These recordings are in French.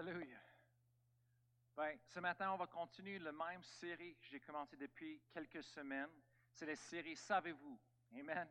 Hallelujah. Ben, ce matin, on va continuer la même série que j'ai commencé depuis quelques semaines. C'est la série Savez-vous? Amen.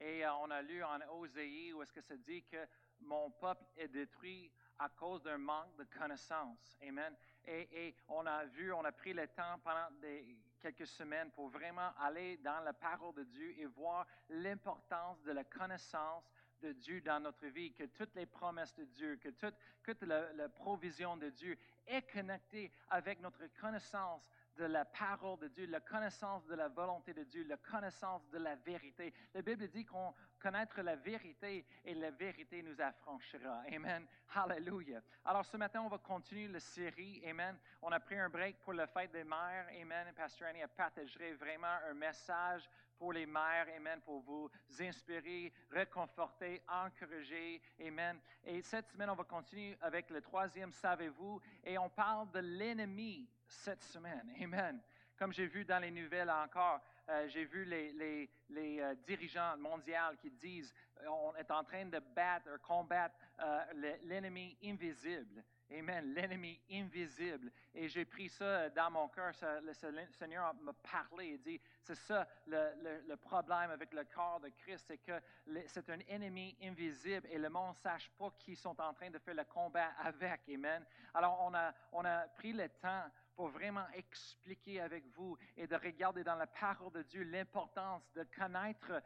Et euh, on a lu en Osée où est-ce que ça dit que mon peuple est détruit à cause d'un manque de connaissance. Amen. Et, et, on a vu, on a pris le temps pendant des, quelques semaines pour vraiment aller dans la parole de Dieu et voir l'importance de la connaissance de Dieu dans notre vie, que toutes les promesses de Dieu, que toute, la, provision de Dieu est connectée avec notre connaissance de la parole de Dieu, la connaissance de la volonté de Dieu, la connaissance de la vérité. La Bible dit qu'on connaître la vérité et la vérité nous affranchira. Amen. Hallelujah. Alors ce matin, on va continuer la série. Amen. On a pris un break pour la fête des mères. Amen. Pasteur Annie a partagé vraiment un message pour les mères, Amen, pour vous inspirer, réconforter, encourager, Amen. Et cette semaine, on va continuer avec le troisième, savez-vous, et on parle de l'ennemi cette semaine, Amen. Comme j'ai vu dans les nouvelles encore, euh, j'ai vu les, les, les euh, dirigeants mondiaux qui disent on est en train de battre, combattre euh, l'ennemi invisible. Amen. L'ennemi invisible. Et j'ai pris ça dans mon cœur. le Seigneur m'a parlé et dit, c'est ça le, problème avec le corps de Christ, c'est que c'est un ennemi invisible et le monde ne sache pas qui sont en train de faire le combat avec. Amen. Alors on a, on a pris le temps pour vraiment expliquer avec vous et de regarder dans la parole de Dieu l'importance de connaître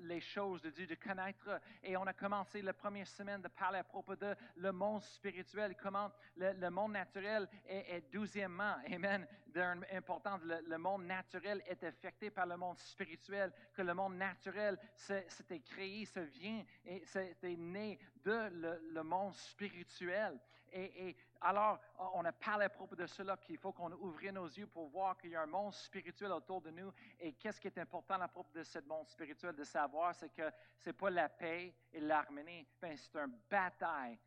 les choses de Dieu, de connaître. Et on a commencé la première semaine de parler à propos de le monde spirituel, comment le, monde naturel est, douzièmement, amen, d'importance. Le, le monde naturel est affecté par le monde spirituel, que le monde naturel s'était créé, se vient et c'était né de le, monde spirituel. Et, alors, on a parlé à propos de cela, qu'il faut qu'on ouvre nos yeux pour voir qu'il y a un monde spirituel autour de nous. Et qu'est-ce qui est important à propos de ce monde spirituel de savoir, c'est que ce n'est pas la paix et l'harmonie, ben, c'est un bataille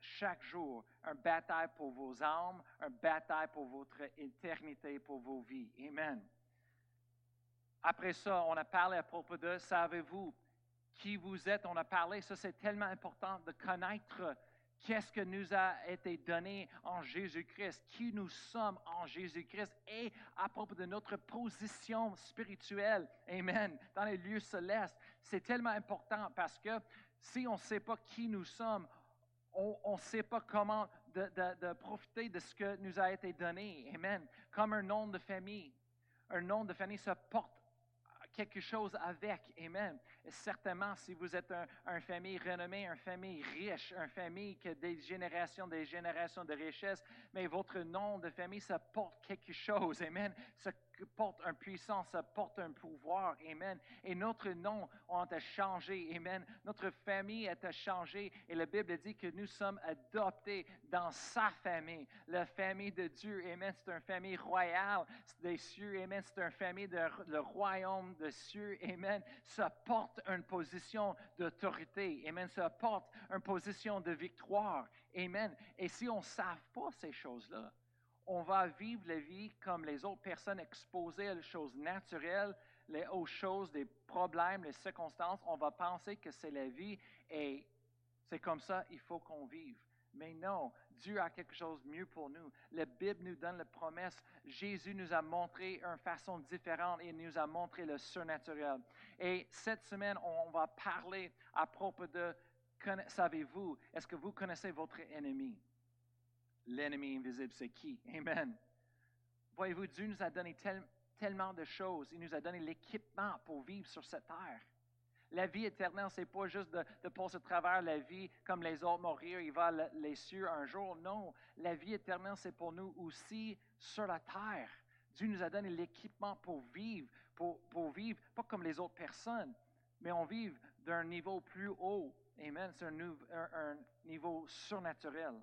chaque jour, un bataille pour vos âmes, un bataille pour votre éternité, pour vos vies. Amen. Après ça, on a parlé à propos de, savez-vous qui vous êtes? On a parlé, ça c'est tellement important de connaître qu'est-ce que nous a été donné en Jésus-Christ, qui nous sommes en Jésus-Christ? Et à propos de notre position spirituelle, Amen, dans les lieux célestes. C'est tellement important parce que si on ne sait pas qui nous sommes, on ne sait pas comment de, profiter de ce que nous a été donné. Amen. Comme un nom de famille. Un nom de famille se porte quelque chose avec. Amen. Et certainement, si vous êtes un, une famille renommée, une famille riche, une famille qui a des générations, des générations de richesse, mais votre nom de famille, ça porte quelque chose. Amen. Ça porte une puissance, ça porte un pouvoir. Amen. Et notre nom a changé. Amen. Notre famille a changé. Et la Bible dit que nous sommes adoptés dans sa famille, la famille de Dieu. Amen. C'est une famille royale des cieux. Amen. C'est une famille de le royaume de cieux. Amen. Ça porte une position d'autorité. Amen. Ça porte une position de victoire. Amen. Et si on ne savent pas ces choses-là, on va vivre la vie comme les autres personnes exposées aux choses naturelles, les, aux choses, des problèmes, les circonstances. On va penser que c'est la vie et c'est comme ça, il faut qu'on vive. Mais non, Dieu a quelque chose de mieux pour nous. La Bible nous donne la promesse. Jésus nous a montré une façon différente et nous a montré le surnaturel. Et cette semaine, on va parler à propos de, savez-vous, est-ce que vous connaissez votre ennemi? L'ennemi invisible, c'est qui? Amen. Voyez-vous, Dieu nous a donné tellement de choses. Il nous a donné l'équipement pour vivre sur cette terre. La vie éternelle, c'est pas juste de, passer à travers la vie comme les autres mourir, il va les cieux un jour. Non, la vie éternelle, c'est pour nous aussi sur la terre. Dieu nous a donné l'équipement pour vivre, pour, vivre, pas comme les autres personnes, mais on vit d'un niveau plus haut. Amen. C'est un niveau surnaturel.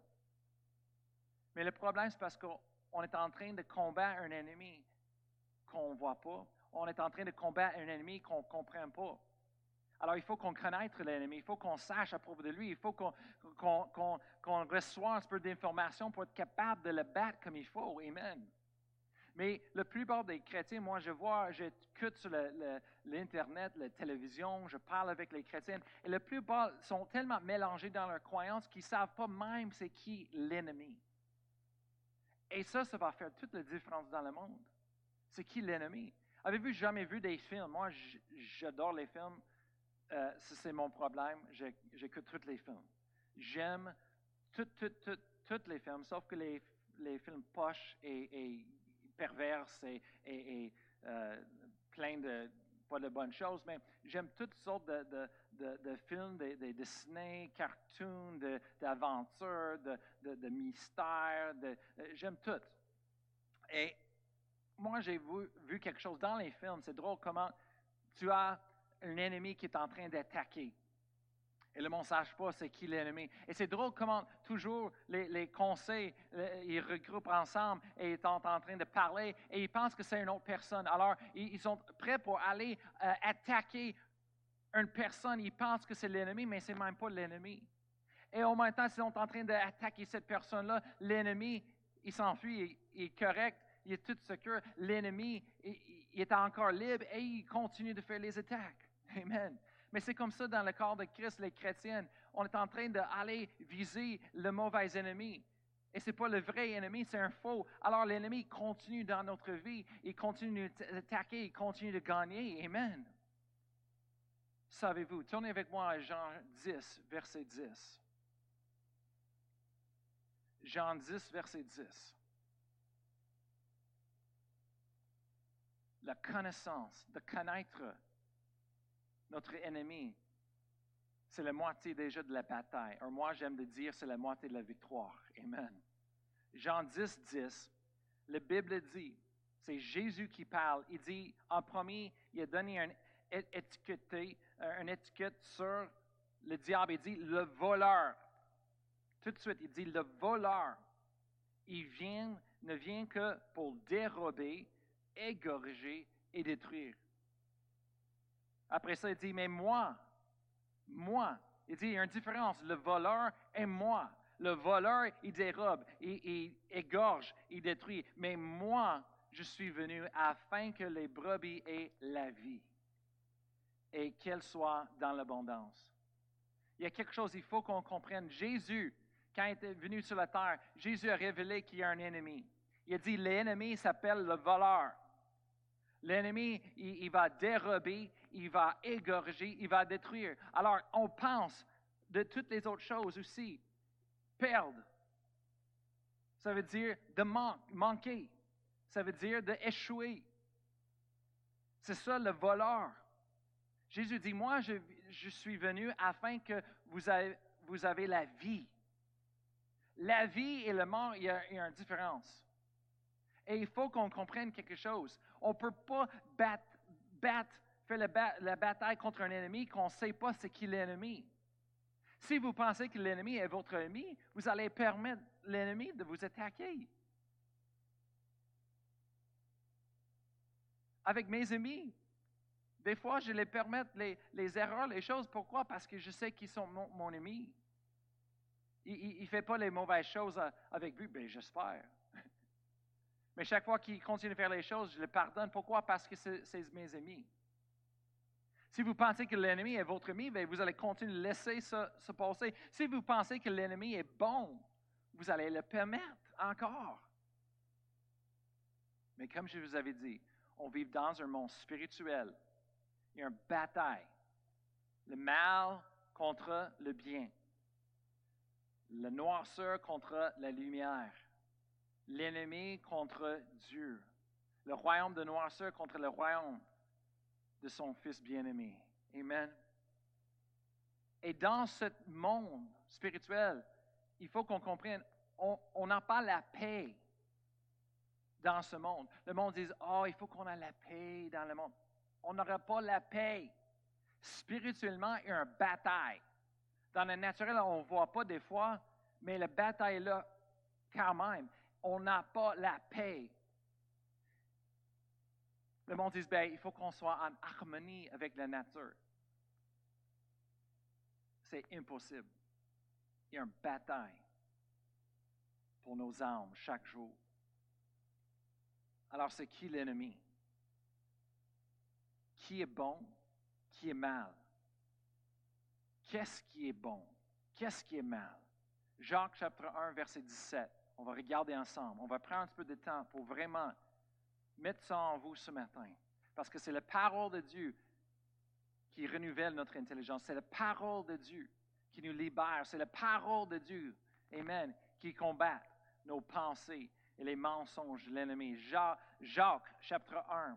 Mais le problème, c'est parce qu'on est en train de combattre un ennemi qu'on ne voit pas. On est en train de combattre un ennemi qu'on ne comprend pas. Alors, il faut qu'on connaisse l'ennemi, il faut qu'on sache à propos de lui, il faut qu'on reçoive un peu d'informations pour être capable de le battre comme il faut. Amen. Mais la plupart des chrétiens, moi, je vois, j'écoute sur l'Internet, la télévision, je parle avec les chrétiens, et la plupart sont tellement mélangés dans leurs croyances qu'ils ne savent pas même c'est qui l'ennemi. Et ça, ça va faire toute la différence dans le monde. C'est qui l'ennemi? Avez-vous jamais vu des films? Moi, j'adore les films. Euh, c'est mon problème. J'écoute tous les films. J'aime tous les films, sauf que les, les films poches et, perverses et, euh, plein de pas de bonnes choses, mais j'aime toutes sortes de, de, films, des de Disney, cartoons, d'aventures, de, de, mystères. Euh, j'aime tout. Et moi, j'ai vu, quelque chose dans les films. C'est drôle comment tu as un ennemi qui est en train d'attaquer. Et le monde ne sache pas c'est qui l'ennemi. Et c'est drôle comment toujours les, les conseils, ils regroupent ensemble et ils sont en train de parler et ils pensent que c'est une autre personne. Alors, ils, sont prêts pour aller euh, attaquer une personne. Ils pensent que c'est l'ennemi, mais ce n'est même pas l'ennemi. Et au même temps, ils sont en train d'attaquer cette personne-là. L'ennemi, il s'enfuit, il, est correct, il est tout secure. L'ennemi, il, est encore libre et il continue de faire les attaques. Amen. Mais c'est comme ça dans le corps de Christ, les chrétiens. On est en train d'aller viser le mauvais ennemi. Et ce n'est pas le vrai ennemi, c'est un faux. Alors l'ennemi continue dans notre vie, il continue d'attaquer, il continue de gagner. Amen. Savez-vous, tournez avec moi à Jean 10, verset 10. Jean 10, verset 10. La connaissance, de connaître notre ennemi, c'est la moitié déjà de la bataille. Alors moi, j'aime de dire c'est la moitié de la victoire. Amen. Jean 10, 10, la Bible dit, c'est Jésus qui parle. Il dit, en premier, il a donné un étiqueté, une étiquette sur le diable. Il dit, le voleur. Tout de suite, il dit, le voleur. Il vient, ne vient que pour dérober, égorger et détruire. Après ça, il dit, mais moi, moi, il dit, il y a une différence, le voleur et moi. Le voleur, il dérobe, il, égorge, il détruit. Mais moi, je suis venu afin que les brebis aient la vie et qu'elle soit dans l'abondance. Il y a quelque chose, il faut qu'on comprenne. Jésus, quand il est venu sur la terre, Jésus a révélé qu'il y a un ennemi. Il a dit, l'ennemi s'appelle le voleur. L'ennemi, il, va dérober, il va égorger, il va détruire. Alors, on pense de toutes les autres choses aussi. Perdre. Ça veut dire de manquer. Ça veut dire d'échouer. C'est ça le voleur. Jésus dit, moi, je, suis venu afin que vous avez la vie. La vie et le mort, il y a une différence. Et il faut qu'on comprenne quelque chose. On ne peut pas battre, faire la, bataille contre un ennemi qu'on ne sait pas c'est qui l'ennemi. Si vous pensez que l'ennemi est votre ennemi, vous allez permettre l'ennemi de vous attaquer. Avec mes amis, des fois, je les permets les, erreurs, les choses. Pourquoi? Parce que je sais qu'ils sont mon, ennemi. Il ne fait pas les mauvaises choses avec lui, bien j'espère. Mais chaque fois qu'il continue de faire les choses, je le pardonne. Pourquoi? Parce que c'est mes amis. Si vous pensez que l'ennemi est votre ami, bien, vous allez continuer de laisser ça se passer. Si vous pensez que l'ennemi est bon, vous allez le permettre encore. Mais comme je vous avais dit, on vit dans un monde spirituel. Il y a une bataille. Le mal contre le bien. La noirceur contre la lumière l'ennemi contre Dieu, le royaume de noirceur contre le royaume de son Fils bien-aimé. Amen. Et dans ce monde spirituel, il faut qu'on comprenne, on n'a pas la paix dans ce monde. Le monde dit, oh, il faut qu'on ait la paix dans le monde. On n'aura pas la paix. Spirituellement, il y a une bataille. Dans le naturel, on ne voit pas des fois, mais la bataille là quand même on n'a pas la paix. Le monde dit, ben, il faut qu'on soit en harmonie avec la nature. C'est impossible. Il y a une bataille pour nos âmes chaque jour. Alors, c'est qui l'ennemi? Qui est bon? Qui est mal? Qu'est-ce qui est bon? Qu'est-ce qui est mal? Jacques chapitre 1, verset 17. On va regarder ensemble. On va prendre un peu de temps pour vraiment mettre ça en vous ce matin. Parce que c'est la parole de Dieu qui renouvelle notre intelligence. C'est la parole de Dieu qui nous libère. C'est la parole de Dieu, Amen, qui combat nos pensées et les mensonges de l'ennemi. Jacques, chapitre 1.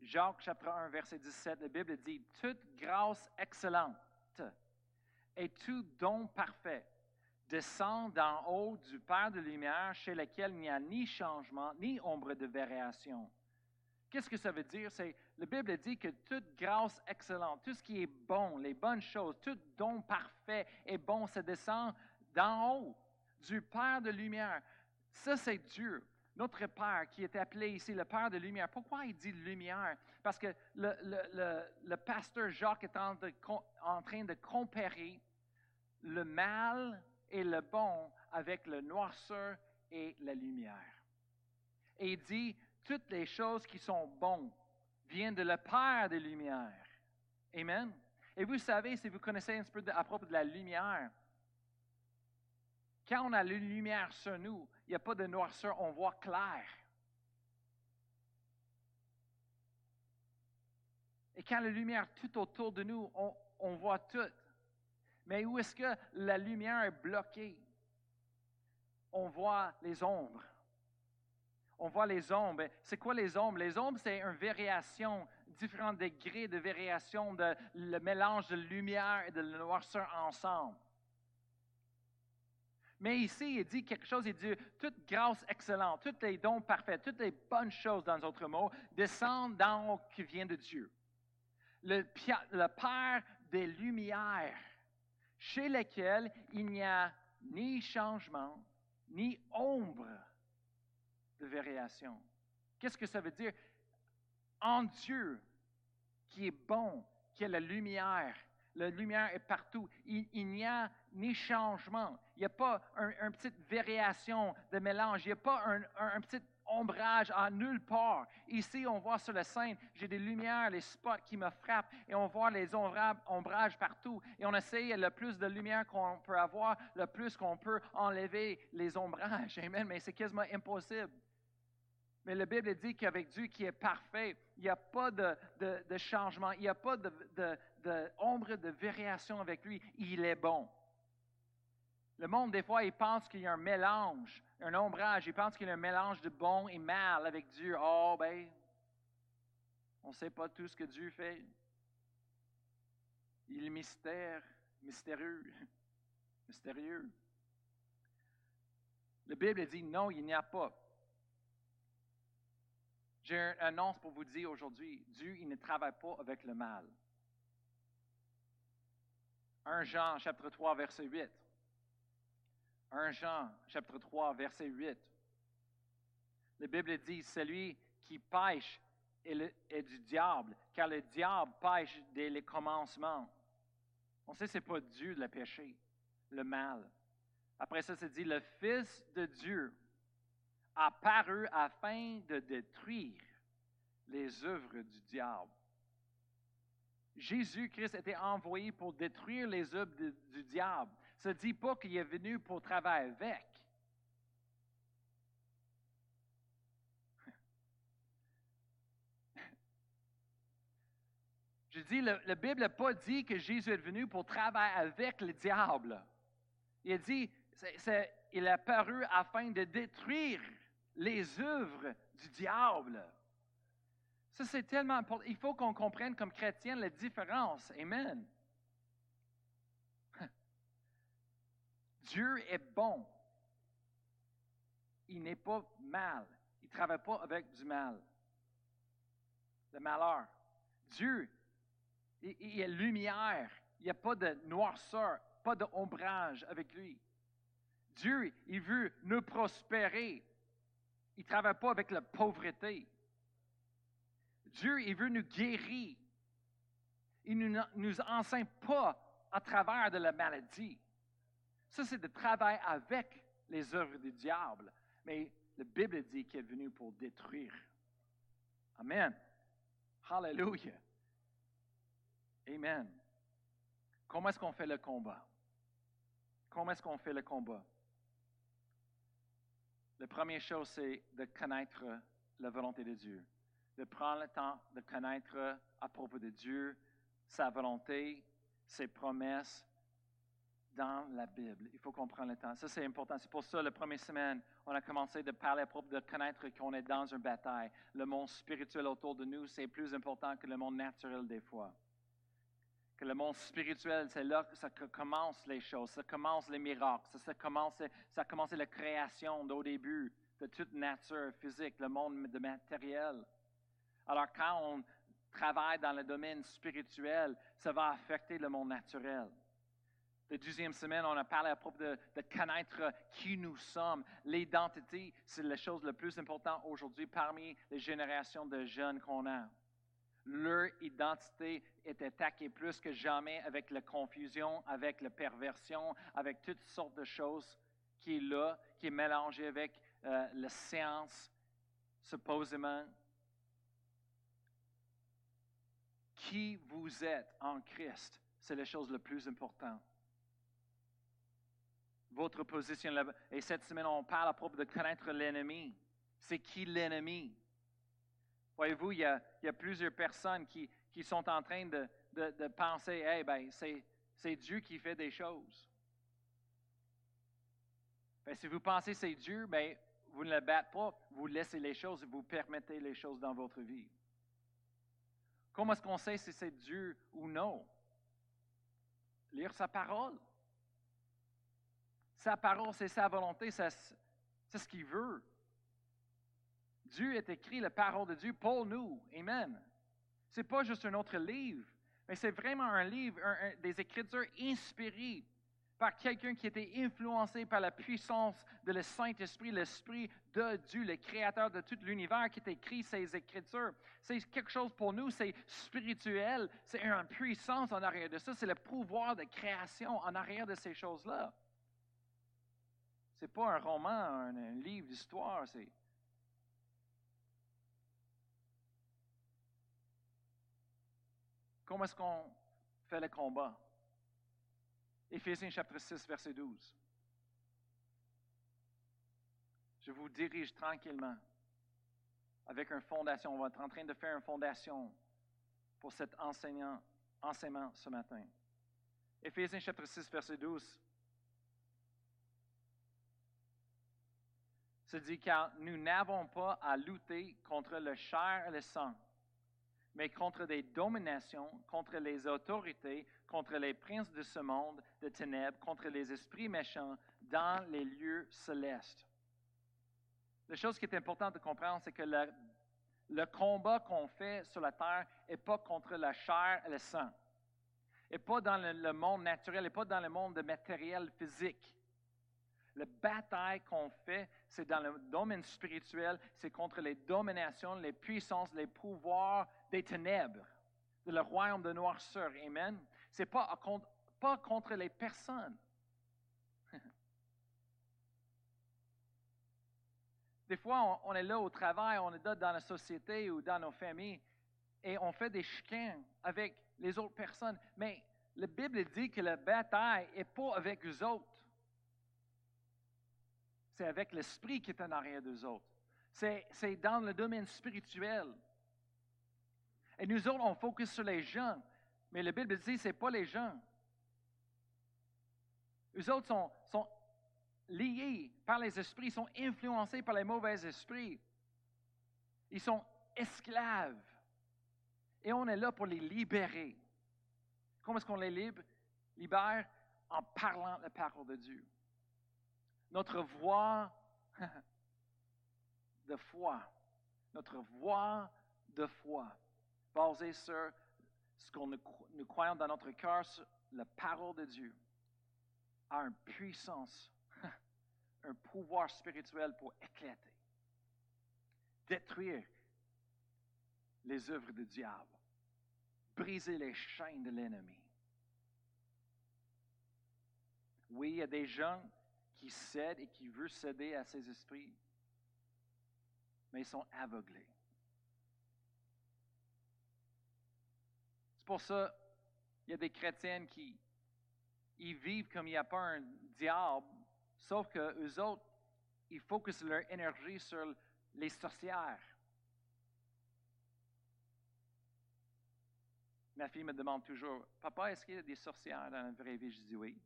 Jacques chapitre 1, verset 17, la Bible dit, Toute grâce excellente et tout don parfait descend d'en haut du Père de lumière, chez lequel il n'y a ni changement, ni ombre de variation. Qu'est-ce que ça veut dire? C'est, la Bible dit que toute grâce excellente, tout ce qui est bon, les bonnes choses, tout don parfait et bon, ça descend d'en haut, du Père de lumière. Ça, c'est Dieu, notre Père qui est appelé ici le Père de lumière. Pourquoi il dit lumière? Parce que le, pasteur Jacques est en, train de comparer le mal et le bon avec le noirceur et la lumière. Et il dit, toutes les choses qui sont bonnes viennent de la Père des Lumières. Amen. Et vous savez, si vous connaissez un peu à propos de la lumière, quand on a la lumière sur nous, il n'y a pas de noirceur, on voit clair. Et quand la lumière tout autour de nous, on, voit tout. Mais où est-ce que la lumière est bloquée? On voit les ombres. On voit les ombres. C'est quoi les ombres? Les ombres, c'est une variation, différents degrés de variation de le mélange de lumière et de noirceur ensemble. Mais ici, il dit quelque chose, il dit toute grâce excellente, tous les dons parfaits, toutes les bonnes choses, dans d'autres mots, descendent d'en haut qui vient de Dieu. Le, le Père des Lumières chez lesquels il n'y a ni changement, ni ombre de variation. Qu'est-ce que ça veut dire? En Dieu, qui est bon, qui est la lumière, la lumière est partout, il, n'y a ni changement, il n'y a pas une un petite variation de mélange, il n'y a pas un, petit ombrage à nulle part. Ici, on voit sur la scène, j'ai des lumières, les spots qui me frappent, et on voit les ombrages partout. Et on essaye le plus de lumière qu'on peut avoir, le plus qu'on peut enlever les ombrages. Mais c'est quasiment impossible. Mais la Bible dit qu'avec Dieu qui est parfait, il n'y a pas de, changement, il n'y a pas d'ombre de, de variation avec lui. Il est bon. Le monde, des fois, il pense qu'il y a un mélange, un ombrage. Il pense qu'il y a un mélange de bon et mal avec Dieu. Oh, ben, on ne sait pas tout ce que Dieu fait. Il est mystère, mystérieux, mystérieux. La Bible dit non, il n'y a pas. J'ai une annonce pour vous dire aujourd'hui. Dieu, il ne travaille pas avec le mal. 1 Jean, chapitre 3, verset 8. 1 Jean, chapitre 3, verset 8. La Bible dit, celui qui pêche est, du diable, car le diable pêche dès le commencement. On sait que ce n'est pas Dieu de le péché, le mal. Après ça, c'est dit, le Fils de Dieu a paru afin de détruire les œuvres du diable. Jésus-Christ était envoyé pour détruire les œuvres du diable se dit pas qu'il est venu pour travailler avec. Je dis, la Bible n'a pas dit que Jésus est venu pour travailler avec le diable. Il a dit, il est apparu afin de détruire les œuvres du diable. Ça, c'est tellement important. Il faut qu'on comprenne comme chrétien la différence. Amen. Dieu est bon. Il n'est pas mal. Il ne travaille pas avec du mal. Le malheur. Dieu, il, il est lumière. Il n'y a pas de noirceur, pas d'ombrage avec lui. Dieu, il veut nous prospérer. Il ne travaille pas avec la pauvreté. Dieu, il veut nous guérir. Il ne nous, nous enseigne pas à travers de la maladie. Ça, c'est de travailler avec les œuvres du diable. Mais la Bible dit qu'il est venu pour détruire Amen. Hallelujah. Amen. Comment est-ce qu'on fait le combat? Comment est-ce qu'on fait le combat? La première chose, c'est de connaître la volonté de Dieu. De prendre le temps de connaître à propos de Dieu, sa volonté, ses promesses dans la Bible. Il faut qu'on prenne le temps. Ça, c'est important. C'est pour ça, la première semaine, on a commencé de parler à propos de connaître qu'on est dans une bataille. Le monde spirituel autour de nous, c'est plus important que le monde naturel des fois. Que le monde spirituel, c'est là que ça commence les choses, ça commence les miracles, ça, ça commence, ça commence la création au début de toute nature physique, le monde de matériel. Alors quand on travaille dans le domaine spirituel, ça va affecter le monde naturel. La deuxième semaine, on a parlé à propos de, connaître qui nous sommes. L'identité, c'est la chose la plus importante aujourd'hui parmi les générations de jeunes qu'on a leur identité est attaquée plus que jamais avec la confusion, avec la perversion, avec toutes sortes de choses qui est là, qui est mélangée avec euh, la science, supposément. Qui vous êtes en Christ, c'est la chose la plus importante. Votre position Et cette semaine, on parle à propos de connaître l'ennemi. C'est qui l'ennemi? Voyez-vous, il, y a, plusieurs personnes qui, sont en train de, penser, eh c'est Dieu qui fait des choses. Ben, si vous pensez que c'est Dieu, ben, vous ne le battez pas, vous laissez les choses et vous permettez les choses dans votre vie. Comment est-ce qu'on sait si c'est Dieu ou non? Lire sa parole. Sa parole, c'est sa volonté, c'est ce qu'il veut. Dieu est écrit la parole de Dieu pour nous. Amen. Ce n'est pas juste un autre livre, mais c'est vraiment un livre, des écritures inspirées par quelqu'un qui était influencé par la puissance de le Saint-Esprit, l'Esprit de Dieu, le Créateur de tout l'univers qui écrit ces écritures. C'est quelque chose pour nous, c'est spirituel, c'est une puissance en arrière de ça, c'est le pouvoir de création en arrière de ces choses-là. Ce n'est pas un roman, un, un livre d'histoire, c'est Comment est-ce qu'on fait le combat? Éphésiens chapitre 6, verset 12. Je vous dirige tranquillement avec une fondation. On va être en train de faire une fondation pour cet enseignant, enseignement ce matin. Éphésiens chapitre 6, verset 12. Se dit car nous n'avons pas à lutter contre le chair et le sang mais contre des dominations, contre les autorités, contre les princes de ce monde de ténèbres, contre les esprits méchants dans les lieux célestes. La chose qui est importante de comprendre, c'est que le, combat qu'on fait sur la terre n'est pas contre la chair et le sang, et pas dans le, monde naturel, et pas dans le monde matériel physique. La bataille qu'on fait, c'est dans le domaine spirituel, c'est contre les dominations, les puissances, les pouvoirs des ténèbres, de le royaume de noirceur. Amen. Ce n'est pas, contre les personnes. Des fois, on, est là au travail, on est là dans la société ou dans nos familles, et on fait des chicanes avec les autres personnes. Mais la Bible dit que la bataille n'est pas avec les autres c'est avec l'esprit qui est en arrière d'eux autres. C'est dans le domaine spirituel. Et nous autres, on focus sur les gens. Mais la Bible dit ce n'est pas les gens. Eux autres sont, sont liés par les esprits, sont influencés par les mauvais esprits. Ils sont esclaves. Et on est là pour les libérer. Comment est-ce qu'on les libère? En parlant la parole de Dieu notre voix de foi, notre voix de foi, basée sur ce que nous, croyons dans notre cœur, la parole de Dieu, a une puissance, un pouvoir spirituel pour éclater, détruire les œuvres du diable, briser les chaînes de l'ennemi. Oui, il y a des gens qui cède et qui veut céder à ses esprits, mais ils sont aveuglés. Pour ça, il y a des chrétiennes qui ils vivent comme il n'y a pas un diable, sauf que eux autres, ils focusent leur énergie sur les sorcières. Ma fille me demande toujours, Papa, est-ce qu'il y a des sorcières dans la vraie vie? Je dis oui.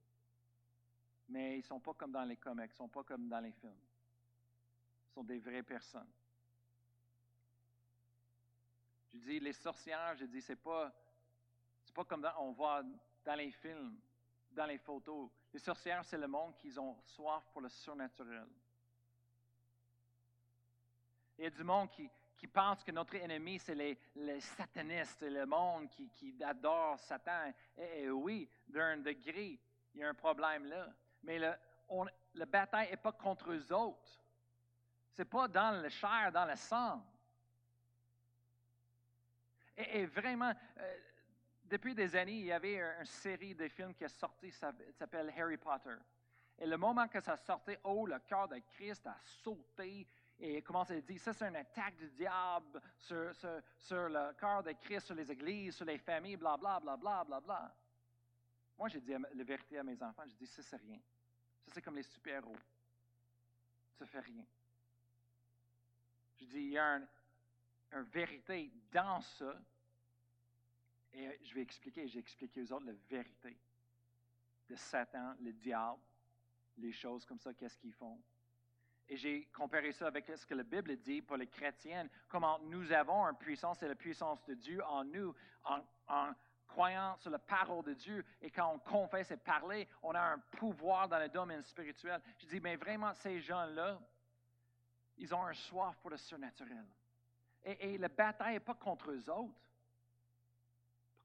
Mais ils ne sont pas comme dans les comics, ils ne sont pas comme dans les films. Ce sont des vraies personnes. Je dis, les sorcières, je dis, c'est pas, c'est pas comme on voit dans les films, dans les photos. Les sorcières, c'est le monde qui ont soif pour le surnaturel. Il y a du monde qui, qui pense que notre ennemi, c'est les, satanistes, le monde qui, qui adore Satan. Et, oui, d'un degré, il y a un problème là. Mais le, on, le bataille n'est pas contre eux autres. Ce n'est pas dans le chair, dans le sang. Et, vraiment, euh, depuis des années, il y avait une série de films qui est sorti, ça s'appelle Harry Potter. Et le moment que ça sortait, oh, le cœur de Christ a sauté et commence à dire, ça c'est une attaque du diable sur, sur, le cœur de Christ, sur les églises, sur les familles, bla bla bla bla bla bla. Moi, j'ai dit la vérité à mes enfants, j'ai dit, ça c'est rien. Ça c'est comme les super-héros. Ça fait rien. Je dis, il y a une vérité dans ça et euh, je vais expliquer, j'ai expliqué aux autres la vérité de Satan, le diable, les choses comme ça, qu'est-ce qu'ils font. Et j'ai comparé ça avec ce que la Bible dit pour les chrétiens, comment nous avons une puissance, c'est la puissance de Dieu en nous, en, croyant sur la parole de Dieu. Et quand on confesse et parle, on a un pouvoir dans le domaine spirituel. Je dis, mais vraiment, ces gens-là, ils ont un soif pour le surnaturel. Et, et la bataille n'est pas contre eux autres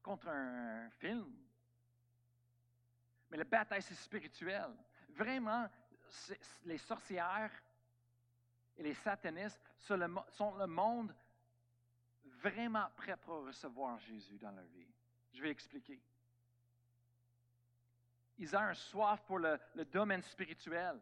contre un film. Mais la bataille, c'est spirituel. Vraiment, les sorcières et les satanistes sont le, monde vraiment prêt pour recevoir Jésus dans leur vie. Je vais expliquer. Ils ont un soif pour le, domaine spirituel.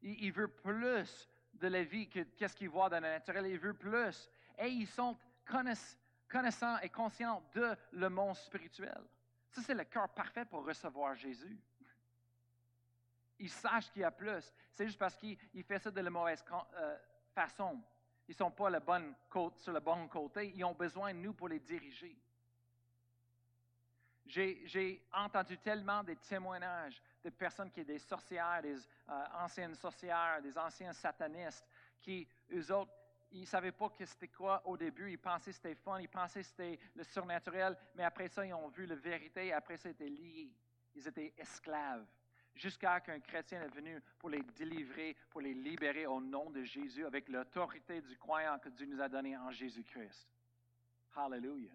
Ils, veulent plus de la vie que qu'est-ce qu'ils voient dans le naturel. Ils veulent plus. Et ils sont connaissent, connaissant et conscient de le monde spirituel. Ça, c'est le cœur parfait pour recevoir Jésus. Ils sachent qu'il y a plus. C'est juste parce qu'ils font ça de la mauvaise euh, façon. Ils ne sont pas sur le bon côté. Ils ont besoin de nous pour les diriger. J'ai entendu tellement des témoignages de personnes qui sont des sorcières, des euh, anciennes sorcières, des anciens satanistes, qui, eux autres, ils ne savaient pas que c'était quoi au début. Ils pensaient que c'était fun, ils pensaient que c'était le surnaturel, mais après ça, ils ont vu la vérité, après ça, ils étaient liés. Ils étaient esclaves. Jusqu'à qu'un chrétien est venu pour les délivrer, pour les libérer au nom de Jésus, avec l'autorité du croyant que Dieu nous a donné en Jésus-Christ. Hallelujah.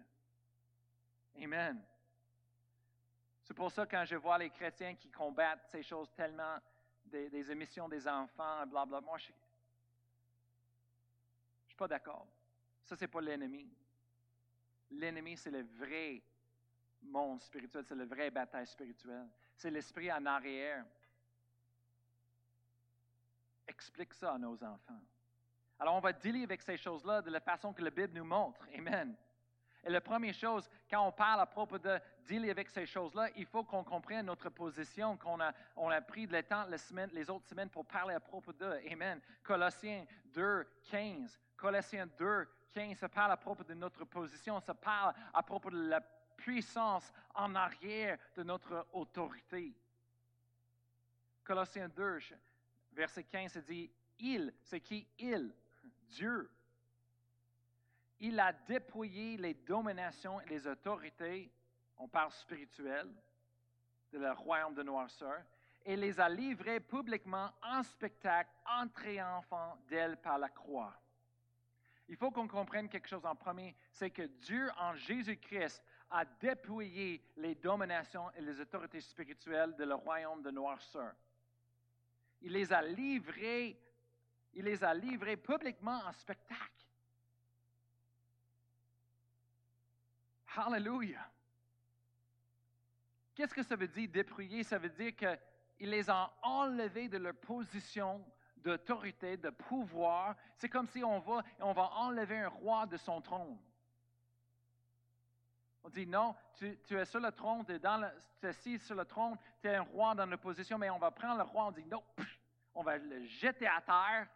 Amen. C'est pour ça que quand je vois les chrétiens qui combattent ces choses tellement, des, émissions des enfants, blablabla, moi, je, suis pas d'accord. Ça, c'est pas l'ennemi. L'ennemi, c'est le vrai monde spirituel, c'est le vrai bataille spirituelle. C'est l'esprit en arrière. Explique ça à nos enfants. Alors, on va dealer avec ces choses-là de la façon que la Bible nous montre. Amen. Et la première chose, quand on parle à propos de dealer avec ces choses-là, il faut qu'on comprenne notre position, qu'on a, on a pris le temps les, les autres semaines pour parler à propos de. Amen. Colossiens 2, 15. Colossiens 2, 15, ça parle à propos de notre position, ça parle à propos de la puissance en arrière de notre autorité. Colossiens 2, verset 15, ça dit, il, c'est qui? Il? Dieu. Il a déployé les dominations et les autorités, on parle spirituel, de le royaume de noirceur, et les a livrées publiquement en spectacle en triomphant d'elle par la croix. Il faut qu'on comprenne quelque chose en premier, c'est que Dieu en Jésus-Christ a déployé les dominations et les autorités spirituelles de le royaume de noirceur. Il les a livrées, il les a livrées publiquement en spectacle. Hallelujah. Qu'est-ce que ça veut dire dépouiller? Ça veut dire qu'il les a enlevés de leur position d'autorité, de pouvoir. C'est comme si on va, on va enlever un roi de son trône. On dit non, tu, es sur le trône, tu es, dans assis sur le trône, tu es un roi dans une position, mais on va prendre le roi, on dit non, on va le jeter à terre.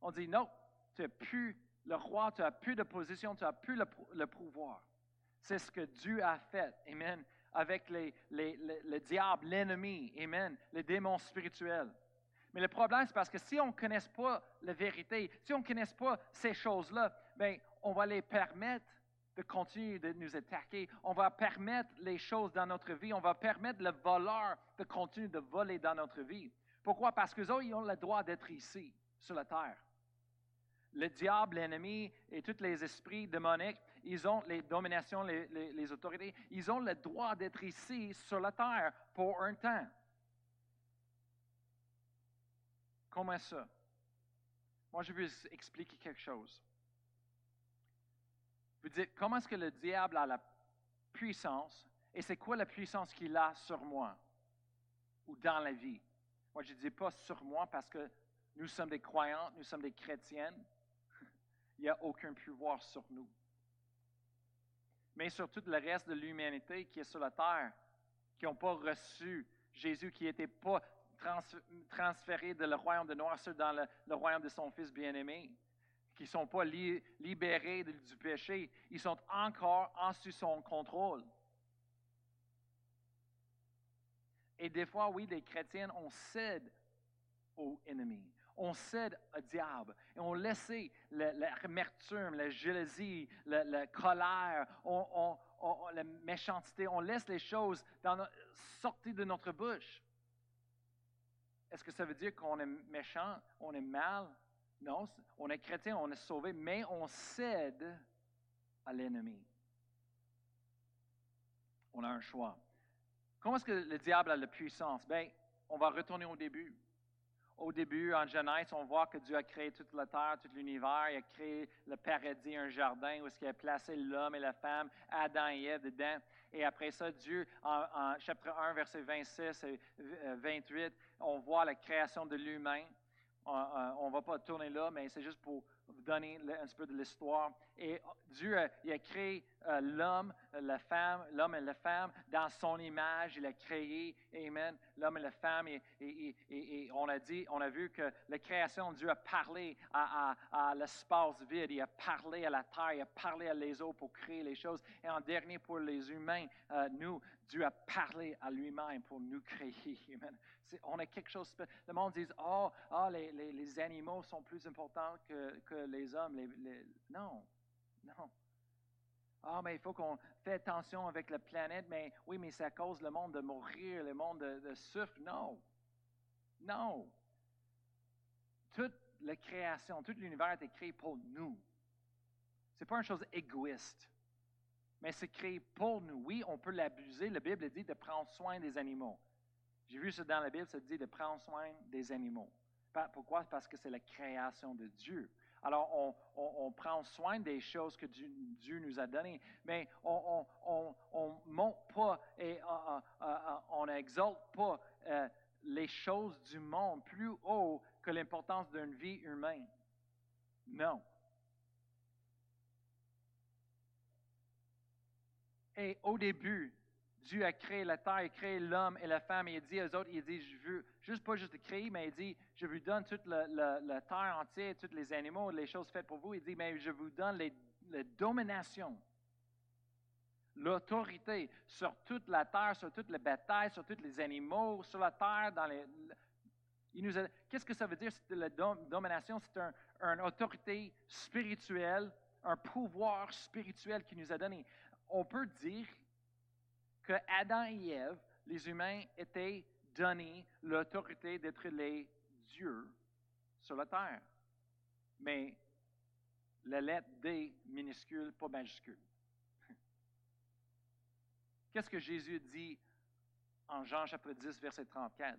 On dit non, tu n'es plus le roi, tu n'as plus de position, tu n'as plus le pouvoir. C'est ce que Dieu a fait, Amen, avec les, les, les- le diable, l'ennemi, Amen, les démons spirituels. Mais le problème, c'est parce que si on ne connaisse pas la vérité, si on ne connaisse pas ces choses-là, ben, on va les permettre de continuer de nous attaquer. On va permettre les choses dans notre vie. On va permettre le voleur de continuer de voler dans notre vie. Pourquoi? Parce qu'eux autres, ils ont le droit d'être ici, sur la terre. Le diable, l'ennemi et tous les esprits démoniques, ils ont les dominations, les, autorités, ils ont le droit d'être ici, sur la terre, pour un temps. Comment ça? Moi, je veux vous expliquer quelque chose. Vous dites, comment est-ce que le diable a la puissance et c'est quoi la puissance qu'il a sur moi ou dans la vie? Moi, je ne dis pas sur moi parce que nous sommes des croyantes, nous sommes des chrétiennes. Il n'y a aucun pouvoir sur nous. Mais sur tout le reste de l'humanité qui est sur la terre, qui n'ont pas reçu Jésus, qui n'était pas trans- transféré de le royaume de noirceur dans le, royaume de son Fils bien-aimé, qui ne sont pas li- libérés de- du péché, ils sont encore en sous son contrôle. Et des fois, oui, les chrétiens, on cède au ennemi. On cède au diable. Et on laisse l'amertume, la jalousie, la, la colère, la méchanceté. On laisse les choses dans sortir de notre bouche. Est-ce que ça veut dire qu'on est méchant, on est mal? Non, on est chrétien, on est sauvé, mais on cède à l'ennemi. On a un choix. Comment est-ce que le diable a la puissance? Bien, on va retourner au début. Au début, en Genèse, on voit que Dieu a créé toute la terre, tout l'univers. Il a créé le paradis, un jardin où il a placé l'homme et la femme, Adam et Ève dedans. Et après ça, Dieu, en, chapitre 1, verset 26 et euh, 28, on voit la création de l'humain. On ne va pas tourner là, mais c'est juste pour vous donner un petit peu de l'histoire. Et Dieu il a créé euh, l'homme, la femme, l'homme et la femme dans son image. Il a créé, Amen, l'homme et la femme. Et, et- et- on a dit, on a vu que la création, Dieu a parlé à, à- à l'espace vide. Il a parlé à la terre. Il a parlé à les eaux pour créer les choses. Et en dernier, pour les humains, euh, nous, Dieu a parlé à lui-même pour nous créer. Amen. On a quelque chose. Le monde dit, oh, ah, les, les- les animaux sont plus importants que, que les hommes. Non, non. Ah, mais il faut qu'on fait attention avec la planète, mais oui, mais ça cause le monde de mourir, le monde de, de souffre. Non. Non. Toute la création, tout l'univers a créé pour nous. Ce n'est pas une chose égoïste, mais c'est créé pour nous. Oui, on peut l'abuser. La Bible dit de prendre soin des animaux. J'ai vu ça dans la Bible, ça dit de prendre soin des animaux. Pourquoi? Parce que c'est la création de Dieu. Alors, on, prend soin des choses que Dieu, nous a données, mais on ne monte pas et euh, euh, euh, on n'exalte pas les choses du monde plus haut que l'importance d'une vie humaine. Non. Et au début, Dieu a créé la terre, il a créé l'homme et la femme, et il dit aux autres, il dit, je veux juste pas juste créer, mais il dit, je vous donne toute la, terre entière, tous les animaux, les choses faites pour vous. Il dit, mais je vous donne les, la domination, l'autorité sur toute la terre, sur toute la bataille, sur tous les animaux, sur la terre, dans les. Qu'est-ce que ça veut dire, la dom- domination? C'est un, une autorité spirituelle, un pouvoir spirituel qu'il nous a donné. On peut dire que Adam et Ève, les humains, étaient donnés l'autorité d'être les dieux sur la terre. Mais la lettre D minuscule, pas majuscule. Qu'est-ce que Jésus dit en Jean chapitre 10, verset 34?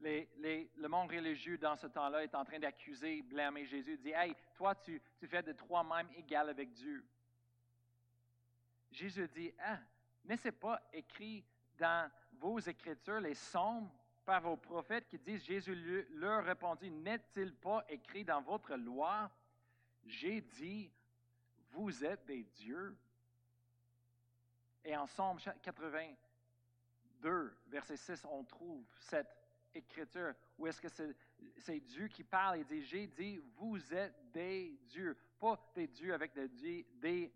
Le monde religieux dans ce temps-là est en train d'accuser, blâmer Jésus, dit Hey, toi, tu, fais de toi-même égal avec Dieu. Jésus dit Ah, n'est-ce pas écrit dans vos Écritures, les psaumes par vos prophètes qui disent Jésus leur répondit N'est-il pas écrit dans votre loi j'ai dit, vous êtes des dieux. Et en Somme 82, verset 6, on trouve cette écriture où est-ce que c'est Dieu qui parle et dit, j'ai dit, vous êtes des dieux. Pas des dieux avec des, des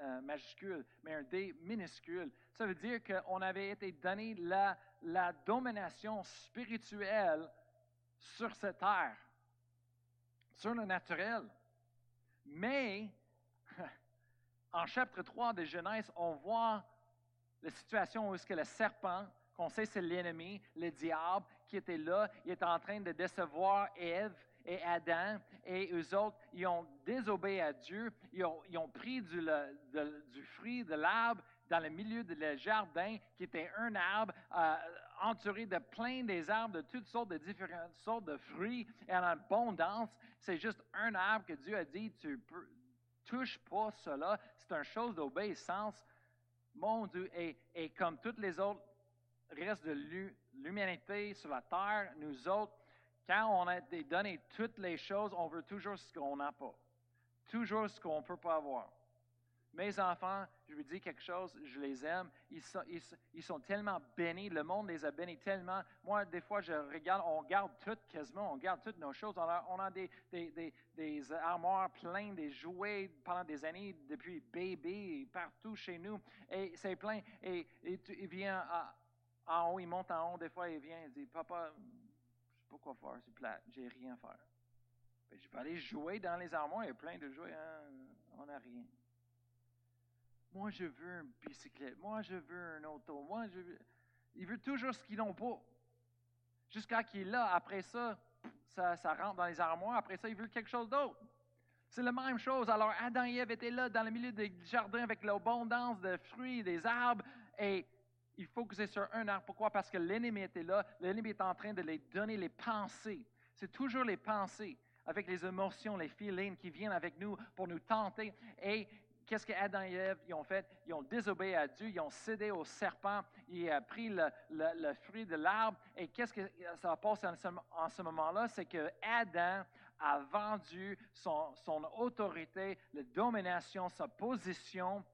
euh, majuscules, mais un D minuscule. Ça veut dire qu'on avait été donné la, la domination spirituelle sur cette terre, sur le naturel. Mais, en chapitre 3 de Genèse, on voit la situation où est-ce que le serpent, qu'on sait c'est l'ennemi, le diable, qui était là, il était en train de décevoir Ève et Adam, et eux autres, ils ont désobéi à Dieu, ils ont, pris du, fruit de l'arbre dans le milieu du jardin, qui était un arbre euh, entouré de plein des arbres de toutes sortes de différentes sortes de fruits et en abondance. C'est juste un arbre que Dieu a dit, tu peux, touche pas cela. C'est une chose d'obéissance. Mon Dieu, et, et comme toutes les autres restes de l'humanité sur la terre, nous autres, quand on a donné toutes les choses, on veut toujours ce qu'on n'a pas. Toujours ce qu'on ne peut pas avoir. Mes enfants, je vous dis quelque chose, je les aime. Ils sont, ils, sont, tellement bénis. Le monde les a bénis tellement. Moi, des fois, je regarde, on garde tout quasiment, on garde toutes nos choses. On a, a des, des, des, armoires pleines, des jouets pendant des années, depuis bébé, partout chez nous. Et c'est plein. Et, il vient en haut, il monte en haut. Des fois, il vient, il dit Papa, je sais pas quoi faire, c'est plat, j'ai rien à faire. Ben, je vais aller jouer dans les armoires, il y a plein de jouets, hein, on n'a rien. Moi, je veux une bicyclette. Moi, je veux un auto. Moi, je veux. Il veut toujours ce qu'ils n'ont pas. Jusqu'à qu'il est là. Après ça, ça, rentre dans les armoires. Après ça, il veut quelque chose d'autre. C'est la même chose. Alors, Adam et Ève étaient là dans le milieu du jardin avec l'abondance de fruits, des arbres. Et il faut que c'est sur un arbre. Pourquoi? Parce que l'ennemi était là. L'ennemi est en train de les donner les pensées. C'est toujours les pensées avec les émotions, les feelings qui viennent avec nous pour nous tenter. Et qu'est-ce que Adam et Ève ont fait? Ils ont désobéi à Dieu, ils ont cédé au serpent, ils ont pris le, fruit de l'arbre. Et qu'est-ce que ça passe en ce, en ce moment-là? C'est que Adam a vendu son autorité, la domination, sa position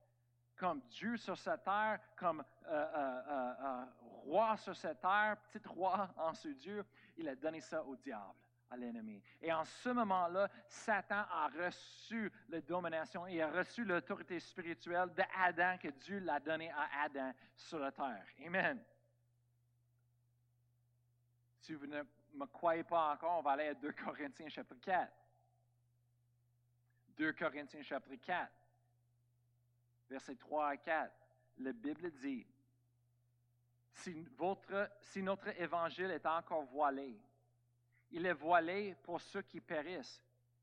comme Dieu sur cette terre, comme euh, euh, euh, roi sur cette terre, petit roi en ce Dieu. Il a donné ça au diable à l'ennemi. Et en ce moment-là, Satan a reçu la domination et a reçu l'autorité spirituelle d'Adam que Dieu l'a donné à Adam sur la terre. Amen. Si vous ne me croyez pas encore, on va aller à 2 Corinthiens chapitre 4. 2 Corinthiens chapitre 4, versets 3 à 4. La Bible dit, si, notre évangile est encore voilé, il est voilé pour ceux qui périssent.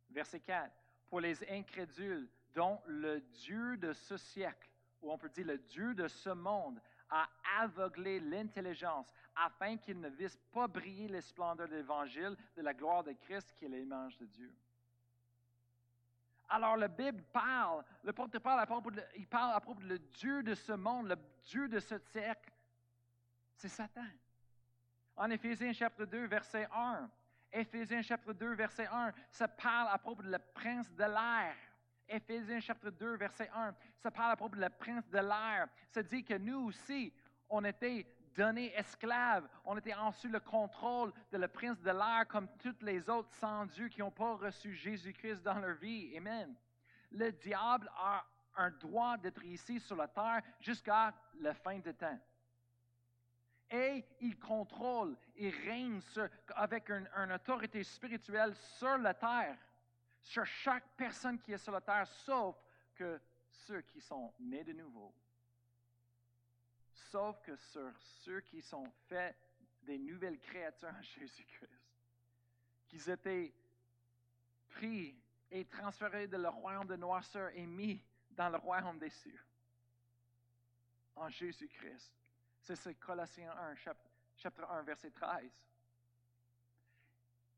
Verset 4. Pour les incrédules, dont le Dieu de ce siècle, ou on peut dire le Dieu de ce monde, a aveuglé l'intelligence afin qu'ils ne vissent pas briller les splendeurs de l'Évangile de la gloire de Christ qui est l'image de Dieu. Alors la Bible parle, le porte-parole à propos il parle à propos du Dieu de ce monde, le Dieu de ce siècle. C'est Satan. En Éphésiens chapitre 2, verset 1, Éphésiens chapitre 2, verset 1, ça parle à propos de le prince de l'air. Éphésiens chapitre 2, verset 1, ça parle à propos de le prince de l'air. Ça dit que nous aussi, on était donnés esclaves, on était en sous le contrôle de le prince de l'air comme tous les autres sans Dieu qui n'ont pas reçu Jésus-Christ dans leur vie. Amen. Le diable a un droit d'être ici sur la terre jusqu'à la fin des temps et il contrôle, il règne avec une, autorité spirituelle sur la terre, sur chaque personne qui est sur la terre, sauf que ceux qui sont nés de nouveau. Sauf que sur ceux qui sont faits des nouvelles créatures en Jésus-Christ, qu'ils étaient pris et transférés de le royaume de noirceur et mis dans le royaume des cieux en Jésus-Christ. C'est ce Colossiens 1, chapitre 1, verset 13.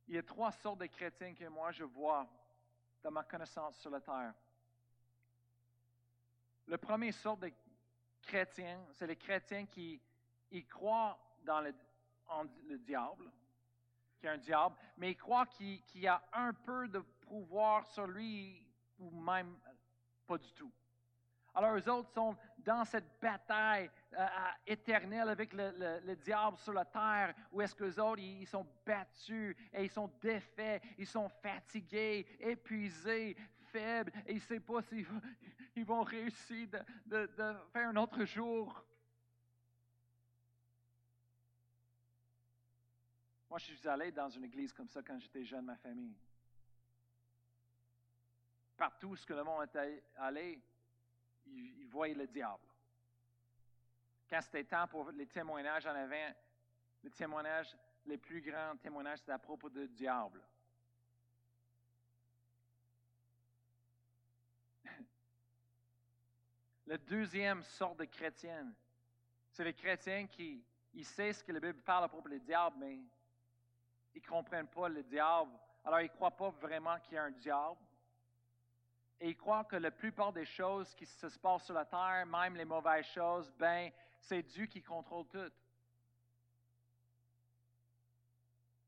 Il y a trois sortes de chrétiens que moi je vois dans ma connaissance sur la terre. Le premier sorte de c'est les chrétiens qui ils croient dans le, le diable, qu'il y a un diable, mais ils croient qu'il y a un peu de pouvoir sur lui ou même pas du tout. Alors, eux autres sont dans cette bataille euh, éternelle avec le, diable sur la terre, où est-ce que autres, ils, sont battus et ils sont défaits, ils sont fatigués, épuisés, et ils ne savent pas s'ils ils vont réussir de, faire un autre jour. Moi, je suis allé dans une église comme ça quand j'étais jeune, ma famille. Partout où le monde était allé, ils, voyaient le diable. Quand c'était temps pour les témoignages en avant, les les plus grands témoignages, c'était à propos du diable. La deuxième sorte de chrétien, c'est les chrétiens qui ils savent ce que la Bible parle à propos du diable, mais ils ne comprennent pas le diable. Alors, ils ne croient pas vraiment qu'il y a un diable. Et ils croient que la plupart des choses qui se passent sur la terre, même les mauvaises choses, ben, c'est Dieu qui contrôle tout.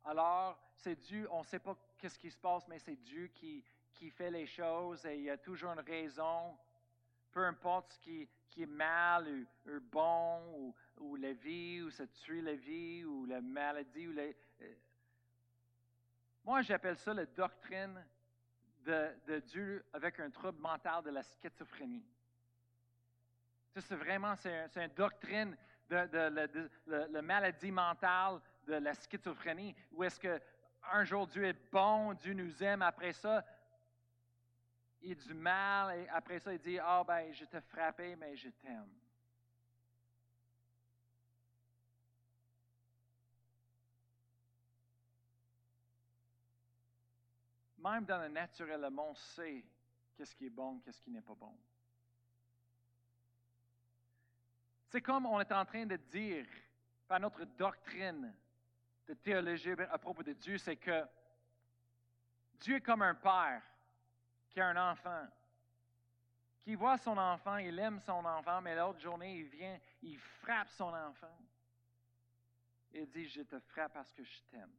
Alors, c'est Dieu, on ne sait pas qu'est-ce qui se passe, mais c'est Dieu qui, qui fait les choses et il y a toujours une raison, peu importe ce qui, est mal ou, bon, ou, la vie, ou ça tue la vie, ou la maladie, ou les, euh, moi, j'appelle ça la doctrine de, Dieu avec un trouble mental de la schizophrénie. c'est vraiment, c'est, une doctrine de, la maladie mentale de la schizophrénie, où est-ce que un jour Dieu est bon, Dieu nous aime, après ça, il a du mal, et après ça, il dit, ah ben, je t'ai frappé, mais je t'aime. Même dans le naturel, le monde sait qu'est-ce qui est bon, qu'est-ce qui n'est pas bon. C'est comme on est en train de dire par notre doctrine de théologie à propos de Dieu, c'est que Dieu est comme un père un enfant, qui voit son enfant, il aime son enfant, mais l'autre journée, il vient, il frappe son enfant. Il dit, je te frappe parce que je t'aime.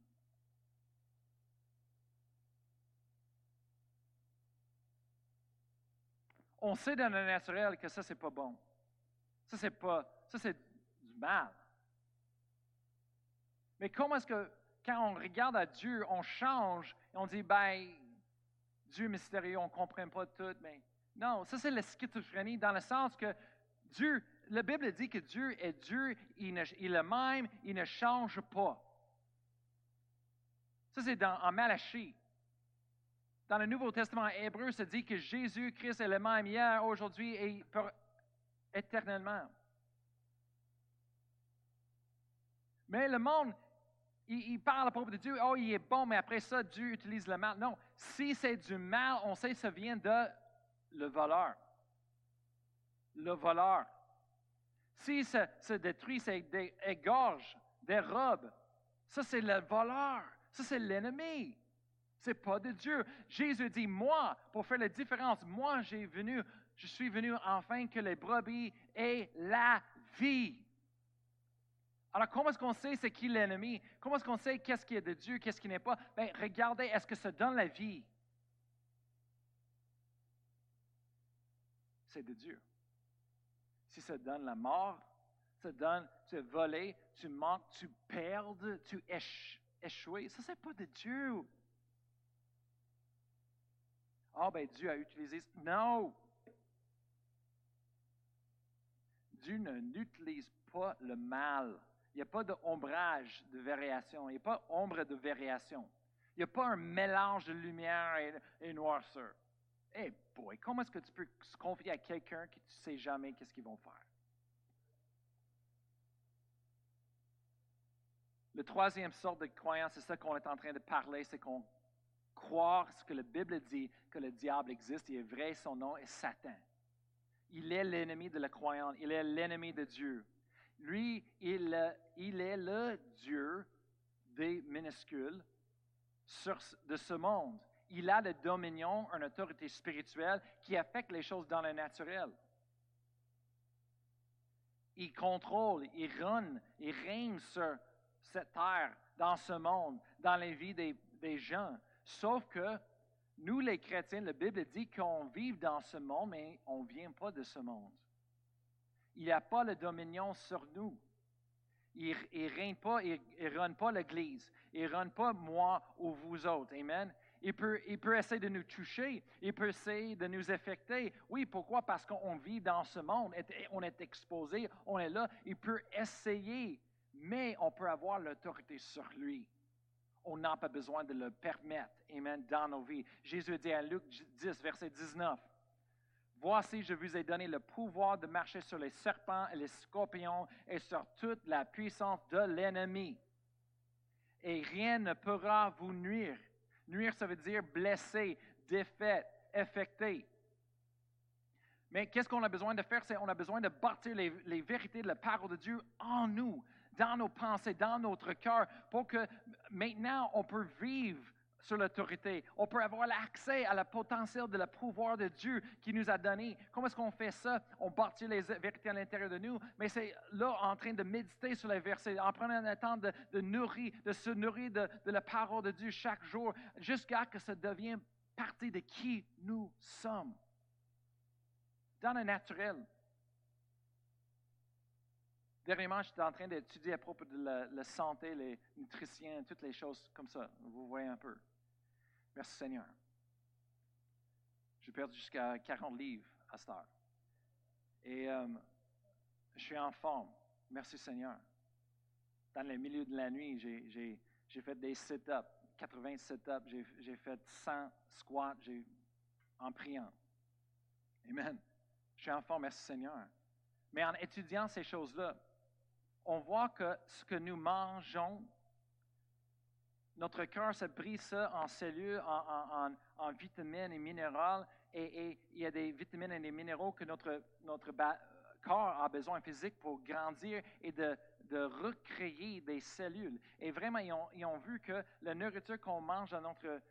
on sait dans le naturel que ça, c'est pas bon. Ça, c'est pas, ça, c'est du mal. Mais comment est-ce que, quand on regarde à Dieu, on change et on dit, ben, Dieu mystérieux, on ne comprend pas tout, mais non, ça, c'est la schizophrénie dans le sens que Dieu, la Bible dit que Dieu est Dieu, il, est le même, il ne change pas. Ça, c'est dans, en Malachie dans le Nouveau Testament hébreu, ça dit que Jésus-Christ est le même hier, aujourd'hui et éternellement. Mais le monde, il, parle à propos de Dieu, oh, il est bon, mais après ça, Dieu utilise le mal. Non, si c'est du mal, on sait que ça vient de le voleur. Le voleur. Si ça se détruit, ça égorge, dérobe, ça c'est le voleur, ça c'est l'ennemi. Ce n'est pas de Dieu. Jésus dit, moi, pour faire la différence, moi, j'ai venu, je suis venu afin que les brebis aient la vie. Alors, comment est-ce qu'on sait c'est qui l'ennemi? Comment est-ce qu'on sait qu'est-ce qui est de Dieu, qu'est-ce qui n'est pas? Bien, regardez, est-ce que ça donne la vie? C'est de Dieu. Si ça donne la mort, ça donne, tu es volé, tu manques, tu perds, tu échoues, ça, c'est pas de Dieu. Ah, ben Dieu a utilisé. Non! Dieu n'utilise pas le mal. Il n'y a pas d'ombrage de variation. Il n'y a pas ombre de variation. Il n'y a pas un mélange de lumière et, noirceur. Eh hey boy, comment est-ce que tu peux se confier à quelqu'un que tu ne sais jamais qu'est-ce qu'ils vont faire? Le troisième sorte de croyance, c'est ça qu'on est en train de parler, c'est qu'on croire ce que la Bible dit, que le diable existe, il est vrai, son nom est Satan. Il est l'ennemi de la croyance, il est l'ennemi de Dieu. Lui, il, il est le Dieu des minuscules de ce monde. Il a le dominion, une autorité spirituelle qui affecte les choses dans le naturel. Il contrôle, il règne, il règne sur cette terre, dans ce monde, dans les vies des, des gens. Sauf que Nous, les chrétiens, la Bible dit qu'on vit dans ce monde, mais on ne vient pas de ce monde. Il n'y a pas le dominion sur nous. Il ne règne pas, il ne règne pas l'Église. Il ne règne pas moi ou vous autres. Amen. Il peut, il peut essayer de nous toucher, il peut essayer de nous affecter. Oui, pourquoi? Parce qu'on vit dans ce monde, on est exposé, on est là. Il peut essayer, mais on peut avoir l'autorité sur lui. On n'a pas besoin de le permettre, amen, dans nos vies. Jésus dit à Luc 10, verset 19, Voici, je vous ai donné le pouvoir de marcher sur les serpents et les scorpions et sur toute la puissance de l'ennemi. Et rien ne pourra vous nuire. Nuire, ça veut dire blesser, défaite, affecter. Mais qu'est-ce qu'on a besoin de faire? C'est on a besoin de bâtir les, vérités de la parole de Dieu en nous, dans nos pensées, dans notre cœur, pour que maintenant on peut vivre sur l'autorité. On peut avoir l'accès à la potentiel de la pouvoir de Dieu qui nous a donné. Comment est-ce qu'on fait ça? On bâtit les vérités à l'intérieur de nous, mais c'est là en train de méditer sur les versets, en prenant le temps de, nourrir, de se nourrir de, la parole de Dieu chaque jour, jusqu'à ce que ça devienne partie de qui nous sommes. Dans le naturel. Dernièrement, j'étais en train d'étudier à propos de la, la santé, les nutritiens, toutes les choses comme ça. Vous voyez un peu. Merci Seigneur. J'ai perdu jusqu'à 40 livres à cette heure. Et euh, je suis en forme. Merci Seigneur. Dans le milieu de la nuit, j'ai fait des sit-ups, 80 sit-ups, j'ai fait 100 squats en priant. Amen. Je suis en forme, merci Seigneur. Mais en étudiant ces choses-là, on voit que ce que nous mangeons notre cœur se brise en cellules, en, vitamines et minéraux. Et, il y a des vitamines et des minéraux que notre, corps a besoin physique pour grandir et de, recréer des cellules. Et vraiment, ils ont, ils ont vu que la nourriture qu'on mange dans notre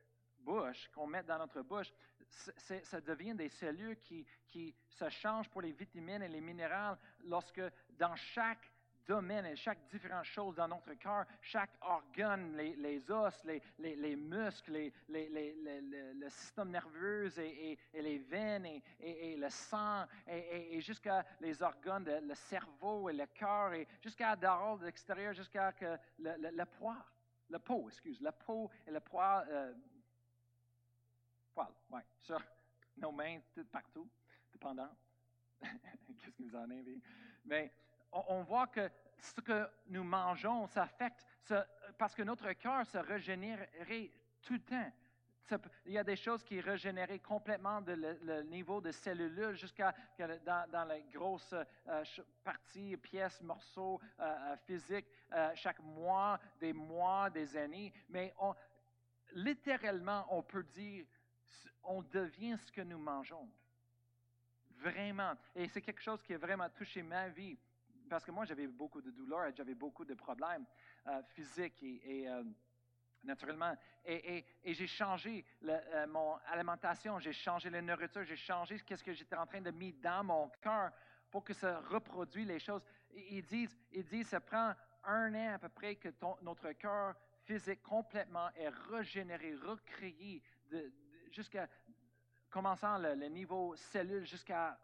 bouche, qu'on met dans notre bouche, ça devient des cellules qui, qui se changent pour les vitamines et les minéraux lorsque dans chaque domaine et chaque différente chose dans notre corps, chaque organe, les, os, les, les muscles, le système nerveux et, les veines et, le sang et, jusqu'à les organes, le cerveau et le cœur et jusqu'à dehors de l'extérieur, jusqu'à le, le, le peau, excuse, la peau et le poids, euh, poil, oui, sur nos mains, tout partout, dépendant. Qu'est-ce que vous en avez? Mais on, voit que ce que nous mangeons, ça affecte, parce que notre cœur se régénérerait tout le temps. il y a des choses qui régénèrent complètement de le, niveau de cellules jusqu'à dans, dans, les grosses euh, parties, pièces, morceaux euh, euh, physiques, chaque mois, des mois, des années. Mais on, littéralement, on peut dire, on devient ce que nous mangeons. Vraiment. Et c'est quelque chose qui a vraiment touché ma vie parce que moi, j'avais beaucoup de douleurs, j'avais beaucoup de problèmes euh, physiques et, euh, naturellement. Et, j'ai changé euh, mon alimentation, j'ai changé la nourriture, j'ai changé ce que j'étais en train de mettre dans mon cœur pour que ça reproduise les choses. Ils disent, ils disent, ça prend un an à peu près que notre cœur physique complètement est régénéré, recréé, jusqu'à commençant le niveau cellule jusqu'à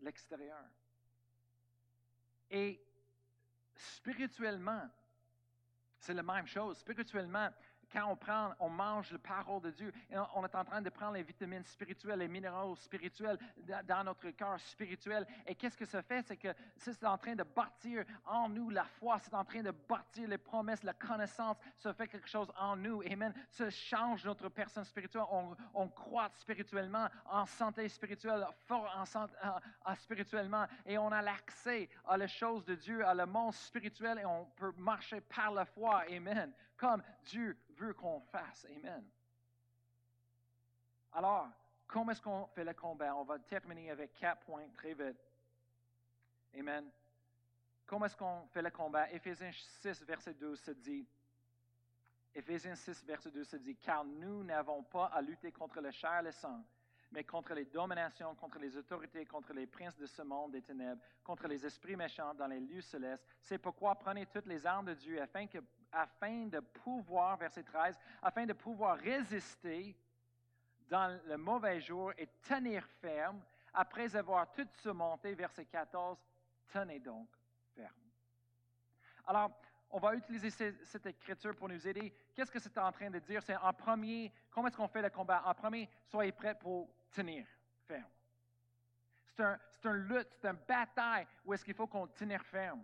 l'extérieur. Et spirituellement, c'est la même chose. Spirituellement, quand on prend, on mange la parole de Dieu, on est en train de prendre les vitamines spirituelles, les minéraux spirituels dans notre cœur spirituel. Et qu'est-ce que ça fait? C'est que c'est en train de bâtir en nous la foi, c'est en train de bâtir les promesses, la connaissance, ça fait quelque chose en nous. Amen. Ça change notre personne spirituelle. On, croit spirituellement, en santé spirituelle, fort en spirituellement. Et on a l'accès à les choses de Dieu, à le monde spirituel, et on peut marcher par la foi. Amen comme Dieu veut qu'on fasse. Amen. Alors, comment est-ce qu'on fait le combat? On va terminer avec quatre points très vite. Amen. Comment est-ce qu'on fait le combat? Éphésiens 6, verset 12 se dit, Éphésiens 6, verset 12 se dit, car nous n'avons pas à lutter contre le chair et le sang, mais contre les dominations, contre les autorités, contre les princes de ce monde des ténèbres, contre les esprits méchants dans les lieux célestes. C'est pourquoi prenez toutes les armes de Dieu afin, que, afin de pouvoir, verset 13, afin de pouvoir résister dans le mauvais jour et tenir ferme. Après avoir tout surmonté, verset 14, tenez donc ferme. Alors, on va utiliser cette écriture pour nous aider. Qu'est-ce que c'est en train de dire? C'est en premier, comment est-ce qu'on fait le combat? En premier, soyez prêts pour tenir ferme. C'est un, lutte, c'est une bataille où est-ce qu'il faut qu'on tenir ferme.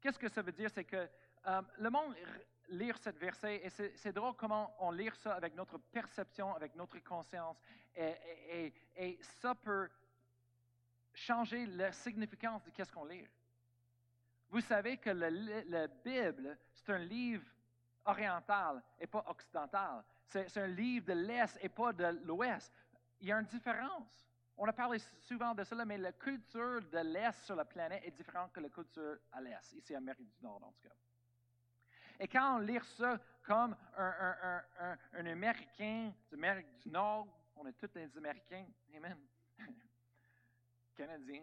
Qu'est-ce que ça veut dire? C'est que euh, le monde lire cette verset, et c'est drôle comment on lit ça avec notre perception, avec notre conscience, et, et, ça peut changer la significance de qu'est-ce qu'on lit. Vous savez que la Bible, c'est un livre oriental et pas occidental. C'est un livre de l'Est et pas de l'Ouest. Il y a une différence. On a parlé souvent de cela, mais la culture de l'Est sur la planète est différente que la culture à l'Est, ici en Amérique du Nord en tout cas. Et quand on lit ça comme un, un, Américain d'Amérique du Nord, on est tous des Américains, Amen, Canadiens,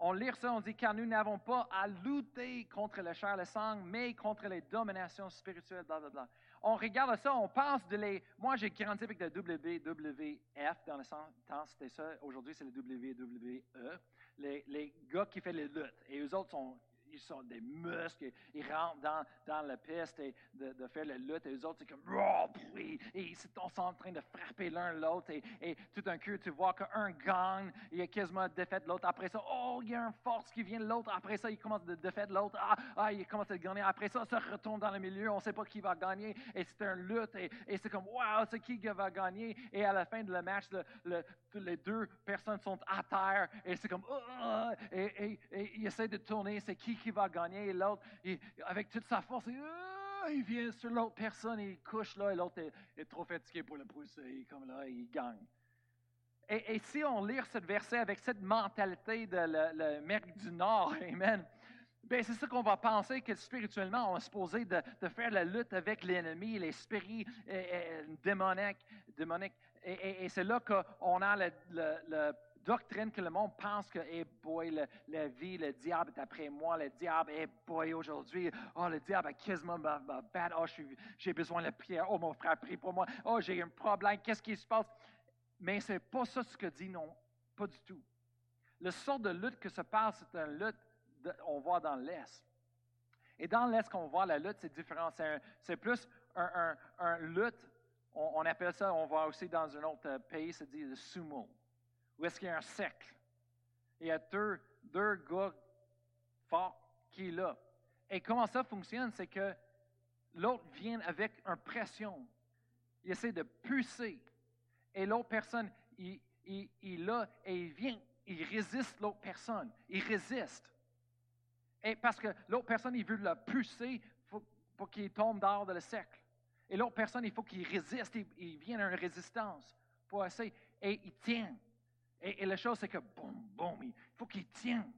on lit ça, on dit, car nous n'avons pas à lutter contre le chair et le sang, mais contre les dominations spirituelles, blablabla. On regarde ça, on pense de les. Moi, j'ai grandi avec le WWF dans le temps, c'était ça. Aujourd'hui, c'est le WWE. Les, les gars qui font les luttes. Et eux autres sont ils sont des muscles, ils rentrent dans, dans la piste et de, de, faire la lutte, et eux autres, c'est comme, et ils sont en train de frapper l'un l'autre, et, et, tout d'un coup, tu vois qu'un gagne, il y a quasiment défaite l'autre, après ça, oh, il y a une force qui vient de l'autre, après ça, il commence de défaire l'autre, ah, ah, il commence à gagner, après ça, ça retourne dans le milieu, on ne sait pas qui va gagner, et c'est un lutte, et, et c'est comme, wow, c'est qui qui va gagner, et à la fin de la match, le, les deux personnes sont à terre, et c'est comme, oh, et, et, et ils essaient de tourner, c'est qui qui va gagner, et l'autre, avec toute sa force, euh, il vient sur l'autre personne, il couche là, et l'autre est, trop fatigué pour le pousser, comme là, il gagne. Et, si on lit ce verset avec cette mentalité de l'Amérique du Nord, Amen, ben c'est ça qu'on va penser que spirituellement, on est supposé de, faire la lutte avec l'ennemi, les spirits démoniaques. démoniaques. Et, et c'est là qu'on a le, doctrine que le monde pense que, hey boy, la vie, le diable est après moi, le diable, hey boy, aujourd'hui, oh, le diable a quasiment ma, bad, oh, j'ai besoin de prière, oh, mon frère, prie pour moi, oh, j'ai un problème, qu'est-ce qui se passe? Mais c'est pas ça ce que dit non, pas du tout. Le sort de lutte que se passe, c'est une lutte qu'on voit dans l'Est. Et dans l'Est, qu'on voit la lutte, c'est différent. C'est plus un, lutte, on, appelle ça, on voit aussi dans un autre pays, c'est dit le sumo ou est-ce qu'il y a un cercle? Il y a deux, deux gars forts qui sont là. Et comment ça fonctionne? C'est que l'autre vient avec une pression. Il essaie de pousser. Et l'autre personne, il, il, il là et il vient, il résiste l'autre personne. Il résiste. Et parce que l'autre personne, il veut le pousser pour qu'il tombe dehors de le cercle. Et l'autre personne, il faut qu'il résiste. Il, il vient à une résistance pour essayer. Et il tient. Et, la chose, c'est que, boum, boum, il faut qu'il tienne.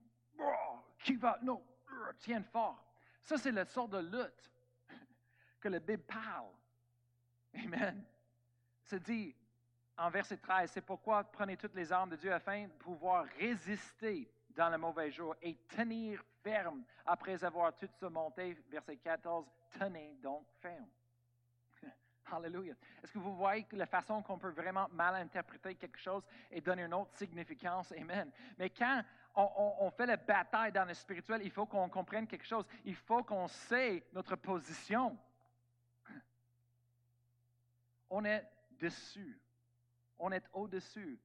qui va, non, tienne fort. Ça, c'est la sorte de lutte que le Bible parle. Amen. C'est dit en verset 13, c'est pourquoi prenez toutes les armes de Dieu afin de pouvoir résister dans le mauvais jour et tenir ferme après avoir tout surmonté. Verset 14, tenez donc ferme. Alléluia. Est-ce que vous voyez la façon qu'on peut vraiment mal interpréter quelque chose et donner une autre significance? Amen. Mais quand on, fait la bataille dans le spirituel, il faut qu'on comprenne quelque chose. Il faut qu'on sait notre position. On est dessus. On est au-dessus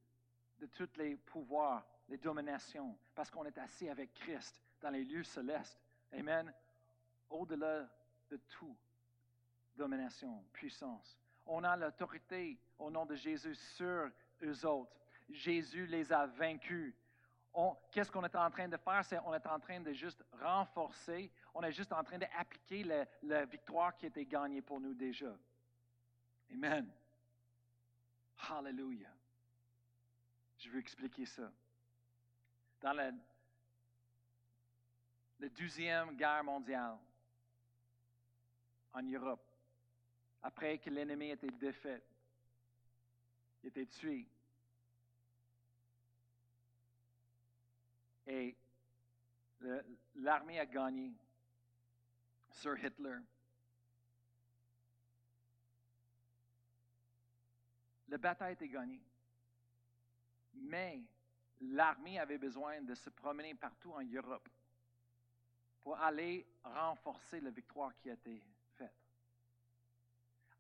de tous les pouvoirs, les dominations, parce qu'on est assis avec Christ dans les lieux célestes. Amen. Au-delà de tout domination, puissance. On a l'autorité au nom de Jésus sur eux autres. Jésus les a vaincus. Qu'est-ce qu'on est en train de faire? C'est on est en train de juste renforcer, on est juste en train d'appliquer la, victoire qui été gagnée pour nous déjà. Amen. Hallelujah. Je veux expliquer ça. Dans la, la deuxième guerre mondiale, en Europe, après que l'ennemi était défait, il était tué. Et l'armée a gagné sur Hitler. la bataille était gagnée. Mais l'armée avait besoin de se promener partout en Europe pour aller renforcer la victoire qui a.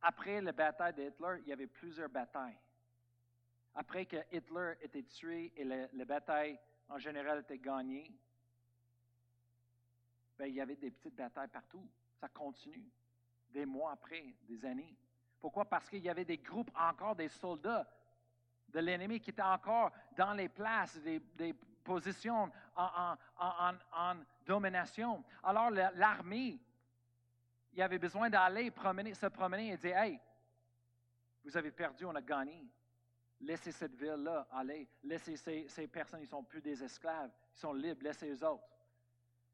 Après la bataille d'Hitler, il y avait plusieurs batailles. Après que Hitler était tué et la, bataille en général était gagnée, ben, il y avait des petites batailles partout. Ça continue, des mois après, des années. Pourquoi? Parce qu'il y avait des groupes encore des soldats de l'ennemi qui étaient encore dans les places, des, positions en, domination. Alors l'armée, il avait besoin d'aller se promener et dire, hey, vous avez perdu, on a gagné. Laissez cette ville-là aller. Laissez ces, ces personnes, ils ne sont plus des esclaves, ils sont libres, laissez les autres.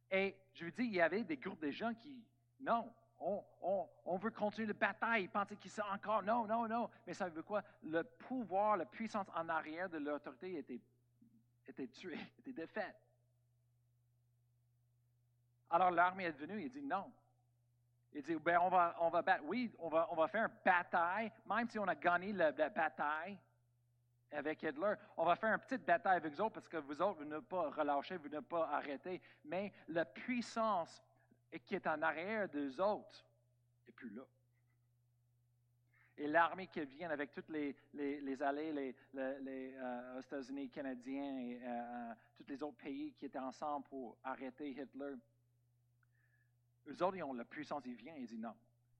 Et je vous dis, il y avait des groupes de gens qui, non, on, veut continuer la bataille, penser qu'ils sont encore. Non, non, non. Mais ça veut quoi? Le pouvoir, la puissance en arrière de l'autorité était, était tuée, était défaite. Alors l'armée est venue, il dit non. Il dit, ben, on va, on va battre. Oui, on va, on va faire une bataille, même si on a gagné la, bataille avec Hitler, on va faire une petite bataille avec vous autres parce que vous autres, vous ne pas relâcher, vous ne pas arrêter. Mais la puissance qui est en arrière des autres n'est plus là. Et l'armée qui vient avec toutes les, les, allées, les, les euh, États-Unis, Canadiens et euh, euh, tous les autres pays qui étaient ensemble pour arrêter Hitler, eux autres, ils ont la puissance, ils viennent, ils disent non.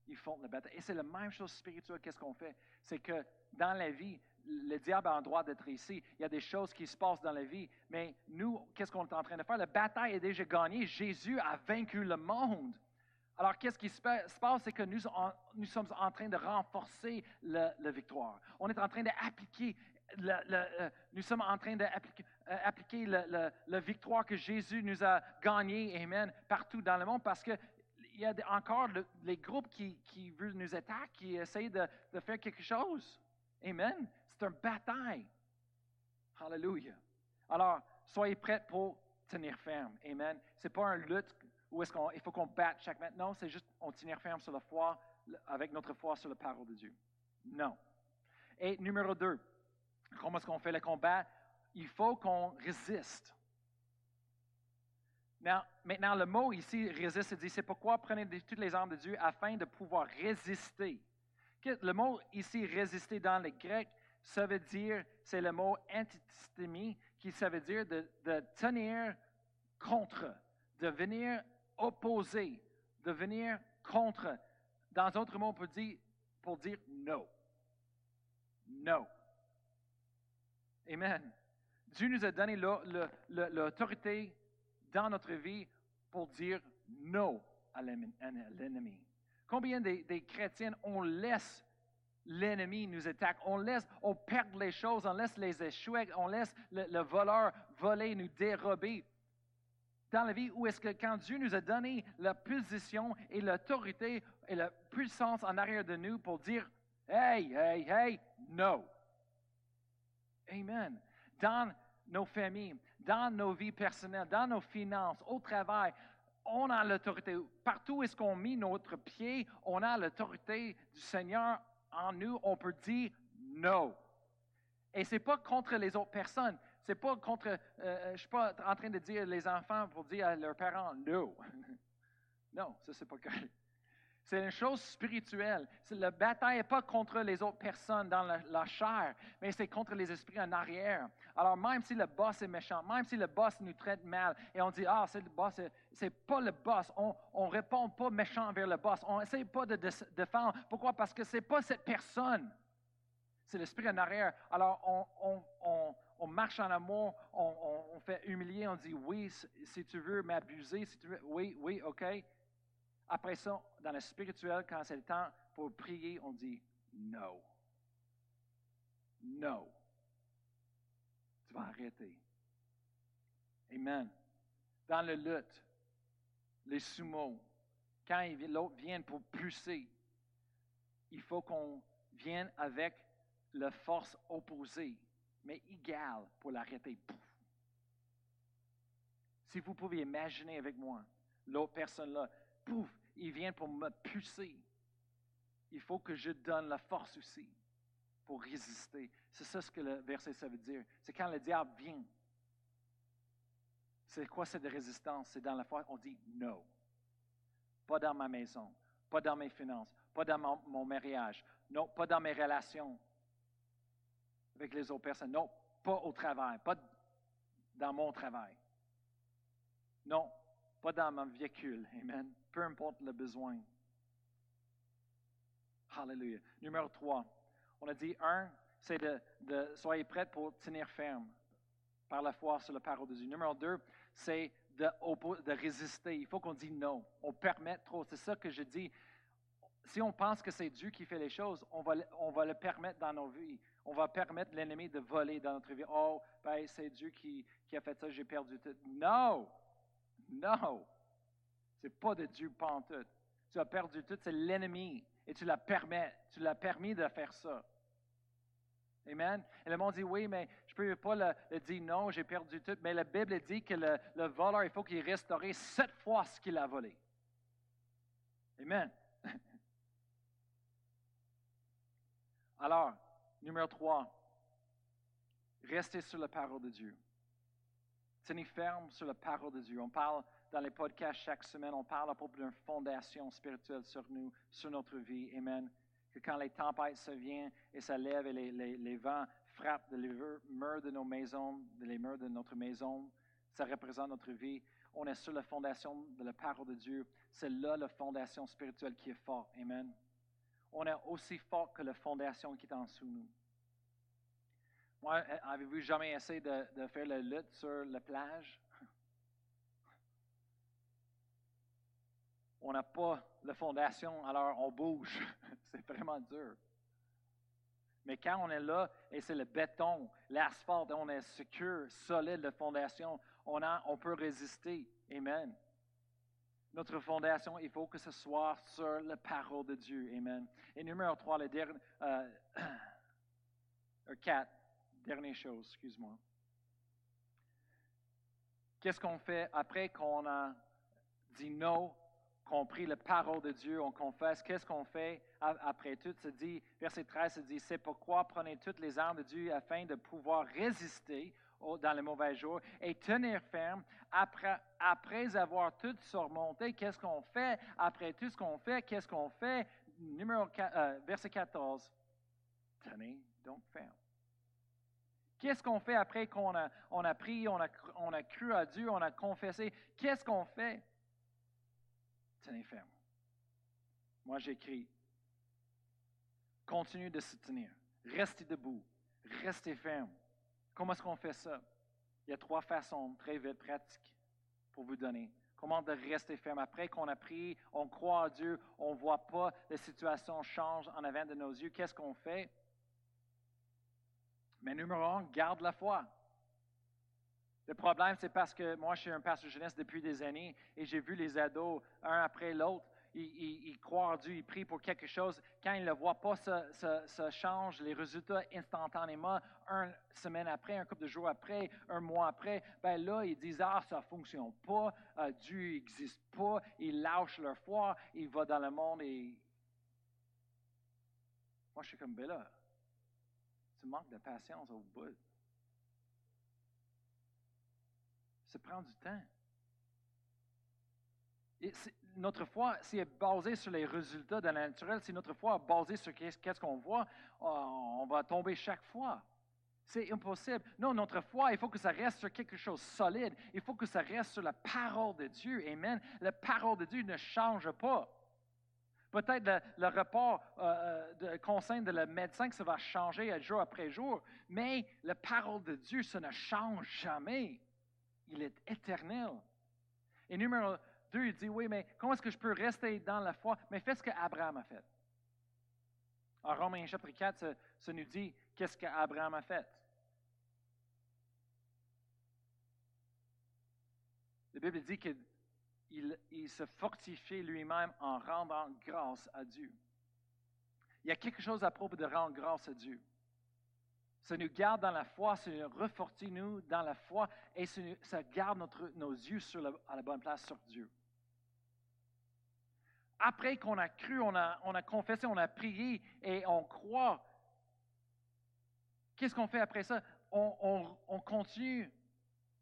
Ils font la bataille. Et c'est la même chose spirituelle. Qu'est-ce qu'on fait? C'est que dans la vie, le diable a le droit d'être ici. Il y a des choses qui se passent dans la vie. Mais nous, qu'est-ce qu'on est en train de faire? La bataille est déjà gagnée. Jésus a vaincu le monde. Alors, qu'est-ce qui se passe? C'est que nous, nous, sommes en train de renforcer la, victoire. On est en train d'appliquer, euh, nous sommes en train d'appliquer euh, la, victoire que Jésus nous a gagnée, Amen, partout dans le monde parce que il y a encore les groupes qui, qui veulent nous attaquer, qui essayent de, faire quelque chose. Amen. C'est une bataille. Hallelujah. Alors, soyez prêts pour tenir ferme. Amen. Ce n'est pas une lutte où est-ce faut qu'on batte chaque matin. Non, c'est juste on tenir ferme sur la foi, avec notre foi sur la parole de Dieu. Non. Et numéro deux, comment est-ce qu'on fait le combat? Il faut qu'on résiste. maintenant, le mot ici, résiste, dit, c'est pourquoi prenez toutes les armes de Dieu afin de pouvoir résister. Le mot ici, résister dans le grec, ça veut dire, c'est le mot antistémie, qui ça veut dire de, tenir contre, de venir opposer, de venir contre. Dans d'autres mots, on peut dire, pour dire non. Non. Amen. Dieu nous a donné l'autorité dans notre vie pour dire non à l'ennemi. Combien des, chrétiens, on laisse l'ennemi nous attaque. On laisse, on perd les choses, on laisse les échouer, on laisse le, voleur voler, nous dérober. Dans la vie, où est-ce que quand Dieu nous a donné la position et l'autorité et la puissance en arrière de nous pour dire Hey, hey, hey, no. Amen. Dans nos familles, dans nos vies personnelles, dans nos finances, au travail, on a l'autorité. Partout où est-ce qu'on met notre pied, on a l'autorité du Seigneur en nous, on peut dire non. Et ce n'est pas contre les autres personnes. C'est pas contre. Euh, euh, je suis pas en train de dire les enfants pour dire à leurs parents non. non, ça, c'est pas correct. C'est une chose spirituelle. La bataille n'est pas contre les autres personnes dans la, chair, mais c'est contre les esprits en arrière. Alors, même si le boss est méchant, même si le boss nous traite mal, et on dit, ah, c'est le boss, c'est pas le boss, on ne répond pas méchant vers le boss, on n'essaie pas de, défendre. Pourquoi? Parce que ce n'est pas cette personne, c'est l'esprit en arrière. Alors, on, marche en amour, on, fait humilier, on dit, oui, si tu veux m'abuser, si tu veux, oui, oui, OK. Après ça, dans le spirituel, quand c'est le temps pour prier, on dit non. Non. Tu vas arrêter. Amen. Dans le lutte, les sumo, quand l'autre vient pour pousser, il faut qu'on vienne avec la force opposée, mais égale pour l'arrêter. Si vous pouvez imaginer avec moi, l'autre personne là, pouf, il vient pour me pousser. Il faut que je donne la force aussi. pour résister. C'est ça ce que le verset ça veut dire. C'est quand le diable vient. C'est quoi cette résistance? C'est dans la foi, on dit non. Pas dans ma maison, pas dans mes finances, pas dans mon mariage, non, pas dans mes relations avec les autres personnes, non, pas au travail, pas dans mon travail. Non, pas dans mon véhicule. Amen. Peu importe le besoin. Hallelujah. Numéro 3. On a dit un, c'est de, de soyez prêts pour tenir ferme par la foi sur la parole de Dieu. Numéro 2, c'est de, de, résister. Il faut qu'on dise non. On permet trop. C'est ça que je dis. Si on pense que c'est Dieu qui fait les choses, on va, on le permettre dans nos vies. On va permettre l'ennemi de voler dans notre vie. Oh, ben, c'est Dieu qui, qui a fait ça, j'ai perdu tout. Non! Non! C'est pas de Dieu pantoute. Tu as perdu tout, c'est l'ennemi. Et tu l'as permis, tu l'as permis de faire ça. Amen. Et le monde dit, oui, mais je ne peux pas le, dire non, j'ai perdu tout. Mais la Bible dit que le, le voleur, il faut qu'il restaure sept fois ce qu'il a volé. Amen. Alors, numéro trois, restez sur la parole de Dieu. Tenez ferme sur la parole de Dieu. On parle dans les podcasts chaque semaine, on parle à propos d'une fondation spirituelle sur nous, sur notre vie. Amen. Que quand les tempêtes se viennent et se lèvent et les, vents frappent les murs de nos maisons, les murs de notre maison, ça représente notre vie. On est sur la fondation de la parole de Dieu. C'est là la fondation spirituelle qui est forte. Amen. On est aussi fort que la fondation qui est en dessous de nous. Moi, avez-vous jamais essayé de, faire la lutte sur la plage? on n'a pas la fondation, alors on bouge. c'est vraiment dur. Mais quand on est là et c'est le béton, l'asphalte, on est secure, solide, la fondation, on, on peut résister. Amen. Notre fondation, il faut que ce soit sur la parole de Dieu. Amen. Et numéro 3, le dernier, euh, 4, dernière chose, excuse-moi. Qu'est-ce qu'on fait après qu'on a dit non compris la parole de Dieu, on confesse, qu'est-ce qu'on fait après tout? Se dit, verset 13 se dit, c'est pourquoi prenez toutes les armes de Dieu afin de pouvoir résister dans les mauvais jours et tenir ferme après, après avoir tout surmonté. Qu'est-ce qu'on fait après tout ce qu'on fait? Qu'est-ce qu'on fait? Numéro euh, verset 14. Tenez donc ferme. Qu'est-ce qu'on fait après qu'on a, on prié, on a, cru à Dieu, on a confessé? Qu'est-ce qu'on fait? tenez ferme. Moi, j'écris, continue de se tenir, restez debout, restez ferme. Comment est-ce qu'on fait ça? Il y a trois façons très pratiques pour vous donner. Comment de rester ferme? Après qu'on a prié, on croit à Dieu, on ne voit pas la situation change en avant de nos yeux. Qu'est-ce qu'on fait? Mais numéro un, garde la foi. Le problème, c'est parce que moi, je suis un pasteur jeunesse depuis des années et j'ai vu les ados, un après l'autre, ils, croient en Dieu, ils prient pour quelque chose. Quand ils ne le voient pas, ça, change les résultats instantanément. Une semaine après, un couple de jours après, un mois après, ben là, ils disent Ah, ça ne fonctionne pas, euh, Dieu n'existe pas. Ils lâchent leur foi, ils vont dans le monde et. Moi, je suis comme, là, tu manques de patience au bout. Ça prend du temps. Et notre foi, si elle est basée sur les résultats de la naturelle, si notre foi est basée sur qu'est-ce qu'on voit, on va tomber chaque fois. C'est impossible. Non, notre foi, il faut que ça reste sur quelque chose de solide. Il faut que ça reste sur la parole de Dieu. Amen. La parole de Dieu ne change pas. Peut-être le, rapport euh, euh, de conseil de le médecin que ça va changer jour après jour, mais la parole de Dieu, ça ne change jamais il est éternel. Et numéro deux, il dit, oui, mais comment est-ce que je peux rester dans la foi? Mais fais ce qu'Abraham a fait. En Romains chapitre 4, ça, nous dit qu'est-ce qu'Abraham a fait. La Bible dit qu'il il se fortifie lui-même en rendant grâce à Dieu. Il y a quelque chose à propos de rendre grâce à Dieu. Ça nous garde dans la foi, ça nous refortifie nous dans la foi et ça, garde nos yeux sur à la bonne place sur Dieu. Après qu'on a cru, on a confessé, on a prié et on croit, qu'est-ce qu'on fait après ça? On, continue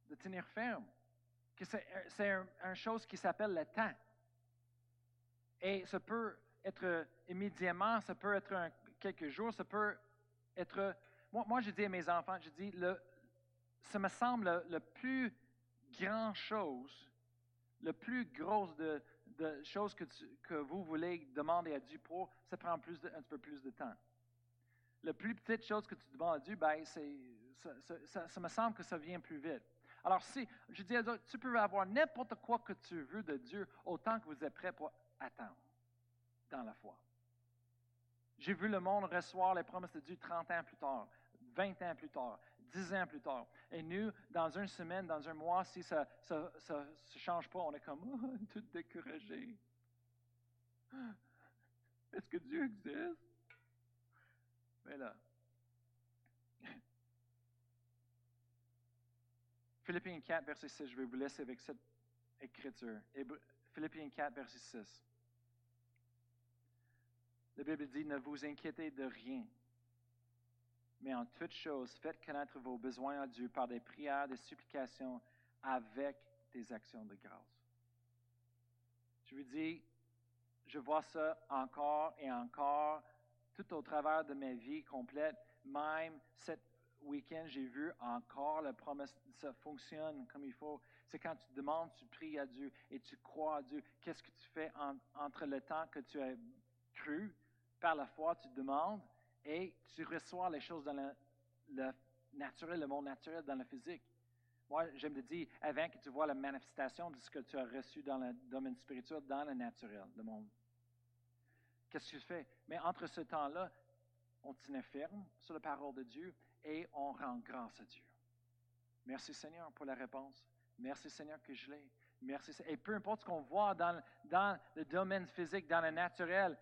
de tenir ferme. C'est une chose qui s'appelle le temps. Et ça peut être immédiatement, ça peut être quelques jours, ça peut être... Moi, moi je dis à mes enfants, je dis, le, ça me semble le, plus grand chose, le plus grosse de, de choses que, que, vous voulez demander à Dieu pour, ça prend plus un petit peu plus de temps. La plus petite chose que tu demandes à Dieu, ben, ça, me semble que ça vient plus vite. Alors, si, je dis à Dieu, tu peux avoir n'importe quoi que tu veux de Dieu, autant que vous êtes prêt pour attendre dans la foi. J'ai vu le monde recevoir les promesses de Dieu 30 ans plus tard, 20 ans plus tard, 10 ans plus tard. Et nous, dans une semaine, dans un mois, si ça ne change pas, on est comme oh, tout découragé. Est-ce que Dieu existe? Mais là, Philippiens 4, verset 6, je vais vous laisser avec cette écriture. Philippiens 4, verset 6. La Bible dit, ne vous inquiétez de rien, mais en toute chose, faites connaître vos besoins à Dieu par des prières, des supplications, avec des actions de grâce. Je vous dis, je vois ça encore et encore, tout au travers de ma vie complète. Même cet week-end, j'ai vu encore la promesse, ça fonctionne comme il faut. C'est quand tu demandes, tu pries à Dieu et tu crois à Dieu. Qu'est-ce que tu fais entre le temps que tu as cru, par la foi, tu demandes, et tu reçois les choses dans le, naturel, le monde naturel, dans le physique. Moi, j'aime te dire, avant que tu vois la manifestation de ce que tu as reçu dans le domaine spirituel, dans le naturel, le monde. Qu'est-ce que tu fais? Mais entre ce temps-là, on tient ferme sur la parole de Dieu et on rend grâce à Dieu. Merci Seigneur pour la réponse. Merci Seigneur que je l'ai. Merci. Et peu importe ce qu'on voit dans, dans le domaine physique, dans le naturel,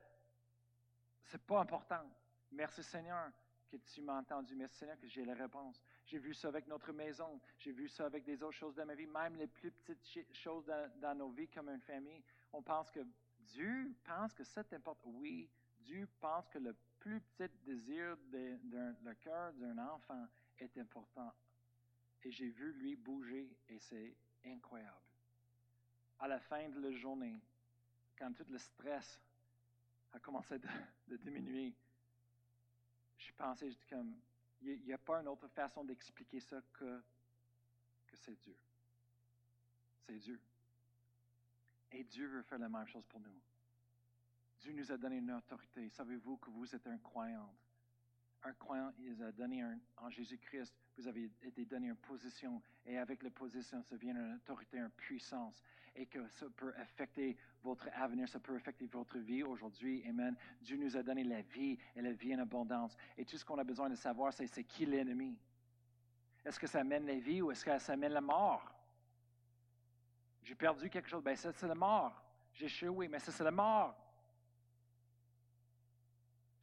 ce n'est pas important. Merci Seigneur que tu m'as entendu. Merci Seigneur que j'ai la réponse. J'ai vu ça avec notre maison. J'ai vu ça avec des autres choses dans ma vie. Même les plus petites choses dans, nos vies comme une famille. On pense que Dieu pense que c'est important. Oui, Dieu pense que le plus petit désir de, le cœur d'un enfant est important. Et j'ai vu lui bouger et c'est incroyable. À la fin de la journée, quand tout le stress a commencé de diminuer, je pensais, comme, il n'y a pas une autre façon d'expliquer ça que, que c'est Dieu. C'est Dieu. Et Dieu veut faire la même chose pour nous. Dieu nous a donné une autorité. Savez-vous que vous êtes un croyant? Un croyant, il a donné en Jésus-Christ, vous avez été donné une position. Et avec la position, ça vient une autorité, une puissance et que ça peut affecter votre avenir, ça peut affecter votre vie aujourd'hui. Amen. Dieu nous a donné la vie et la vie en abondance. Et tout ce qu'on a besoin de savoir, c'est qui l'ennemi? Est-ce que ça mène la vie ou est-ce que ça mène la mort? J'ai perdu quelque chose, ben ça c'est la mort. J'ai échoué, mais ça c'est la mort.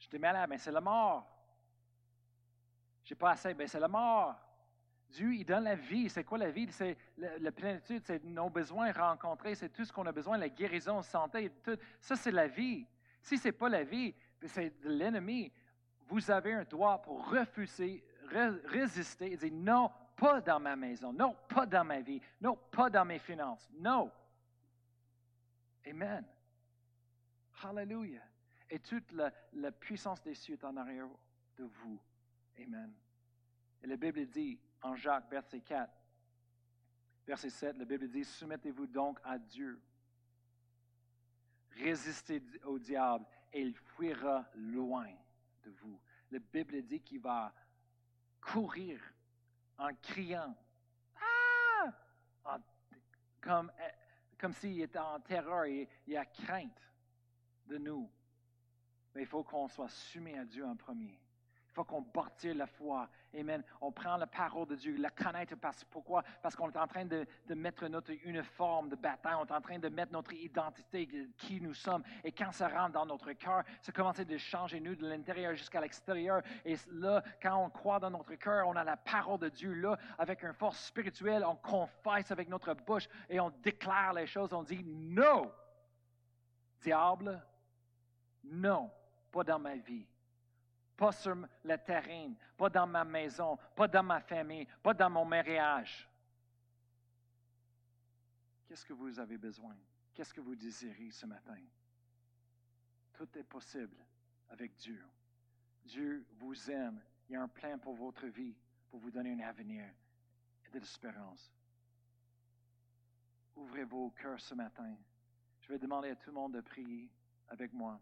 J'étais malade, mais c'est la mort. J'ai pas assez, ben c'est la mort. Dieu, il donne la vie. C'est quoi la vie? C'est la, plénitude, c'est nos besoins rencontrés, c'est tout ce qu'on a besoin, la guérison, la santé. Ça, c'est la vie. Si ce n'est pas la vie, c'est l'ennemi. Vous avez un droit pour refuser, résister et dire non, pas dans ma maison, non, pas dans ma vie, non, pas dans mes finances, non. Amen. Hallelujah. Et toute la, puissance des cieux est en arrière de vous. Amen. Et la Bible dit, en Jacques, verset 4. Verset 7, la Bible dit, soumettez-vous donc à Dieu. Résistez au diable et il fuira loin de vous. La Bible dit qu'il va courir en criant, ah! comme, comme s'il était en terreur et a crainte de nous. Mais il faut qu'on soit soumis à Dieu en premier. Il faut qu'on bâtisse la foi. Amen. On prend la parole de Dieu, la connaître. Parce, pourquoi? Parce qu'on est en train de, mettre notre uniforme de bataille. On est en train de mettre notre identité, qui nous sommes. Et quand ça rentre dans notre cœur, ça commence à changer nous de l'intérieur jusqu'à l'extérieur. Et là, quand on croit dans notre cœur, on a la parole de Dieu là, avec une force spirituelle. On confesse avec notre bouche et on déclare les choses. On dit non. Diable, non, pas dans ma vie pas sur le terrain, pas dans ma maison, pas dans ma famille, pas dans mon mariage. Qu'est-ce que vous avez besoin? Qu'est-ce que vous désirez ce matin? Tout est possible avec Dieu. Dieu vous aime. Il y a un plan pour votre vie, pour vous donner un avenir et de l'espérance. Ouvrez vos cœurs ce matin. Je vais demander à tout le monde de prier avec moi.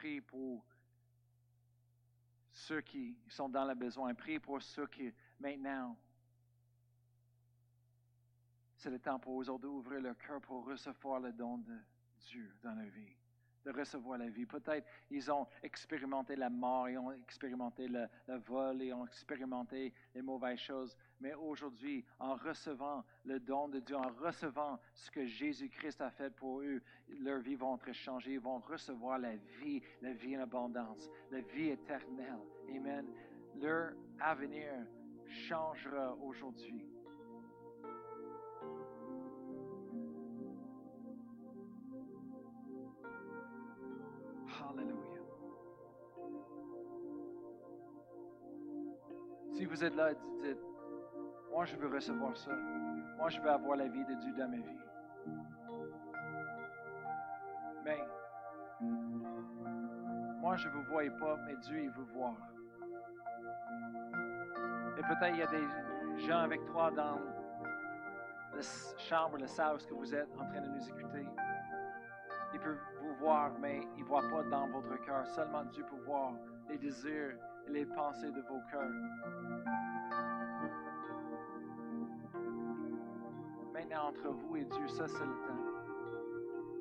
Priez pour ceux qui sont dans le besoin. Priez pour ceux qui, maintenant, c'est le temps pour eux d'ouvrir leur cœur pour recevoir le don de Dieu dans leur vie de recevoir la vie. Peut-être ils ont expérimenté la mort, ils ont expérimenté le, vol, ils ont expérimenté les mauvaises choses. Mais aujourd'hui, en recevant le don de Dieu, en recevant ce que Jésus-Christ a fait pour eux, leur vie va être changée. Ils vont recevoir la vie, la vie en abondance, la vie éternelle. Amen. Leur avenir changera aujourd'hui. Alléluia. Si vous êtes là, dites, moi je veux recevoir ça. Moi je veux avoir la vie de Dieu dans ma vie. Mais moi je ne vous vois pas, mais Dieu il veut voir. Et peut-être il y a des gens avec toi dans la chambre, la salle où vous êtes en train de nous écouter. Ils peuvent mais ils ne voient pas dans votre cœur. Seulement Dieu peut voir les désirs et les pensées de vos cœurs. Maintenant, entre vous et Dieu, ça c'est le temps.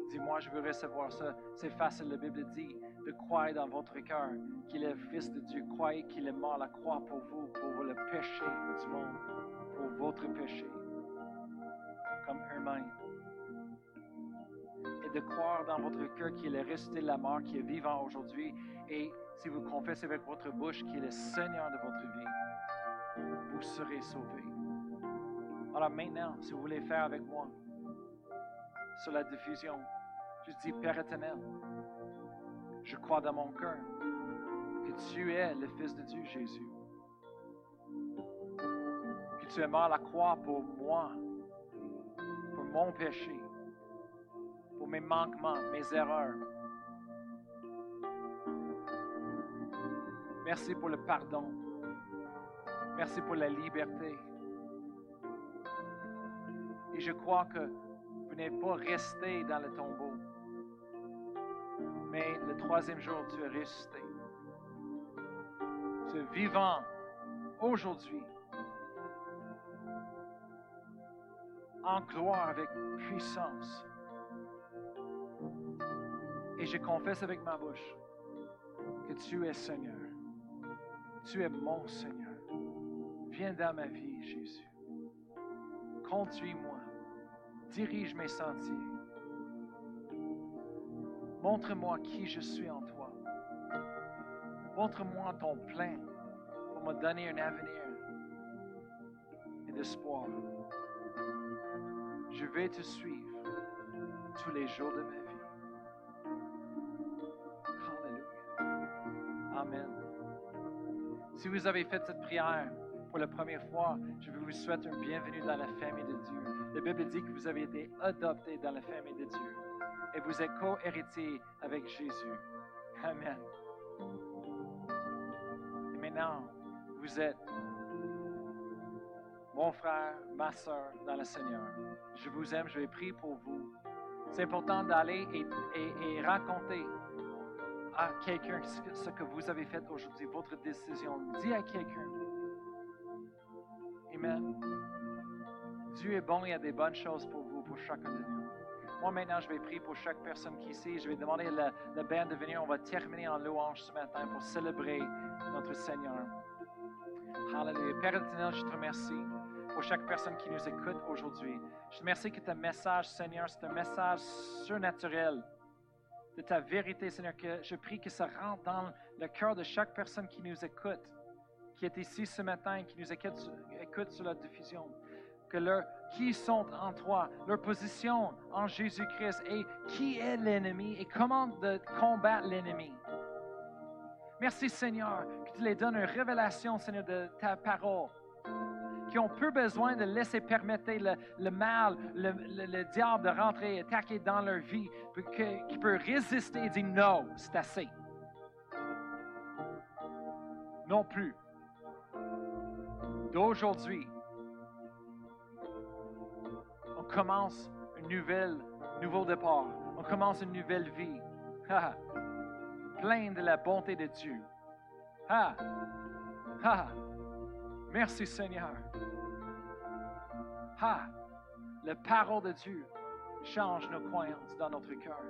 Dis-moi, je veux recevoir ça. C'est facile, la Bible dit, de croire dans votre cœur qu'il est Fils de Dieu. Croyez qu'il est mort la croix pour vous, pour le péché du monde, pour votre péché, comme De croire dans votre cœur qu'il est resté de la mort, qu'il est vivant aujourd'hui. Et si vous confessez avec votre bouche qu'il est Seigneur de votre vie, vous serez sauvés. Alors maintenant, si vous voulez faire avec moi sur la diffusion, je dis Père éternel, je crois dans mon cœur que tu es le Fils de Dieu, Jésus. Que tu es mort à la croix pour moi, pour mon péché mes manquements, mes erreurs. Merci pour le pardon. Merci pour la liberté. Et je crois que vous n'êtes pas resté dans le tombeau, mais le troisième jour, tu es resté. Tu es vivant aujourd'hui, en gloire avec puissance. Et je confesse avec ma bouche que tu es Seigneur. Tu es mon Seigneur. Viens dans ma vie, Jésus. Conduis-moi. Dirige mes sentiers. Montre-moi qui je suis en toi. Montre-moi ton plein pour me donner un avenir et d'espoir. Je vais te suivre tous les jours de ma vie. Si vous avez fait cette prière pour la première fois, je vous souhaite un bienvenue dans la famille de Dieu. La Bible dit que vous avez été adopté dans la famille de Dieu et vous êtes co-héritier avec Jésus. Amen. Et maintenant, vous êtes mon frère, ma soeur dans le Seigneur. Je vous aime, je vais prier pour vous. C'est important d'aller et raconter à quelqu'un ce que vous avez fait aujourd'hui, votre décision. Dis à quelqu'un. Amen. Dieu est bon, il y a des bonnes choses pour vous, pour chacun de nous. Moi, maintenant, je vais prier pour chaque personne qui est ici. Je vais demander à la, la bande de venir. On va terminer en louange ce matin pour célébrer notre Seigneur. Hallelujah. Père éternel, je te remercie pour chaque personne qui nous écoute aujourd'hui. Je te remercie que ton message, Seigneur, c'est un message surnaturel de ta vérité, Seigneur, que je prie que ça rentre dans le cœur de chaque personne qui nous écoute, qui est ici ce matin, qui nous écoute, sur la diffusion. que leur, qui sont en toi, leur position en Jésus-Christ et qui est l'ennemi et comment de combattre l'ennemi. Merci Seigneur que tu les donnes une révélation, Seigneur, de ta parole qui ont peu besoin de laisser permettre le, mal, le, le- le diable de rentrer et attaquer dans leur vie, qui peut résister et dire non, c'est assez. Non plus. D'aujourd'hui, on commence un nouvel, nouveau départ. On commence une nouvelle vie. Plein de la bonté de Dieu. Ha! Ha! Merci Seigneur. Ha! La parole de Dieu change nos croyances dans notre cœur.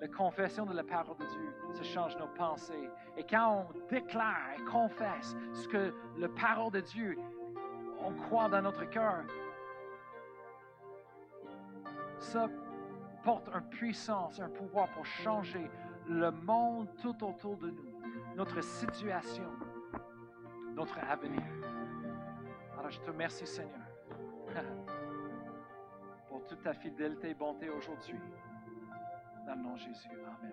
La confession de la parole de Dieu, ça change nos pensées. Et quand on déclare et confesse ce que la parole de Dieu, on croit dans notre cœur, ça porte une puissance, un pouvoir pour changer le monde tout autour de nous, notre situation, notre avenir. Je te remercie Seigneur pour toute ta fidélité et bonté aujourd'hui. Dans le nom de Jésus. Amen.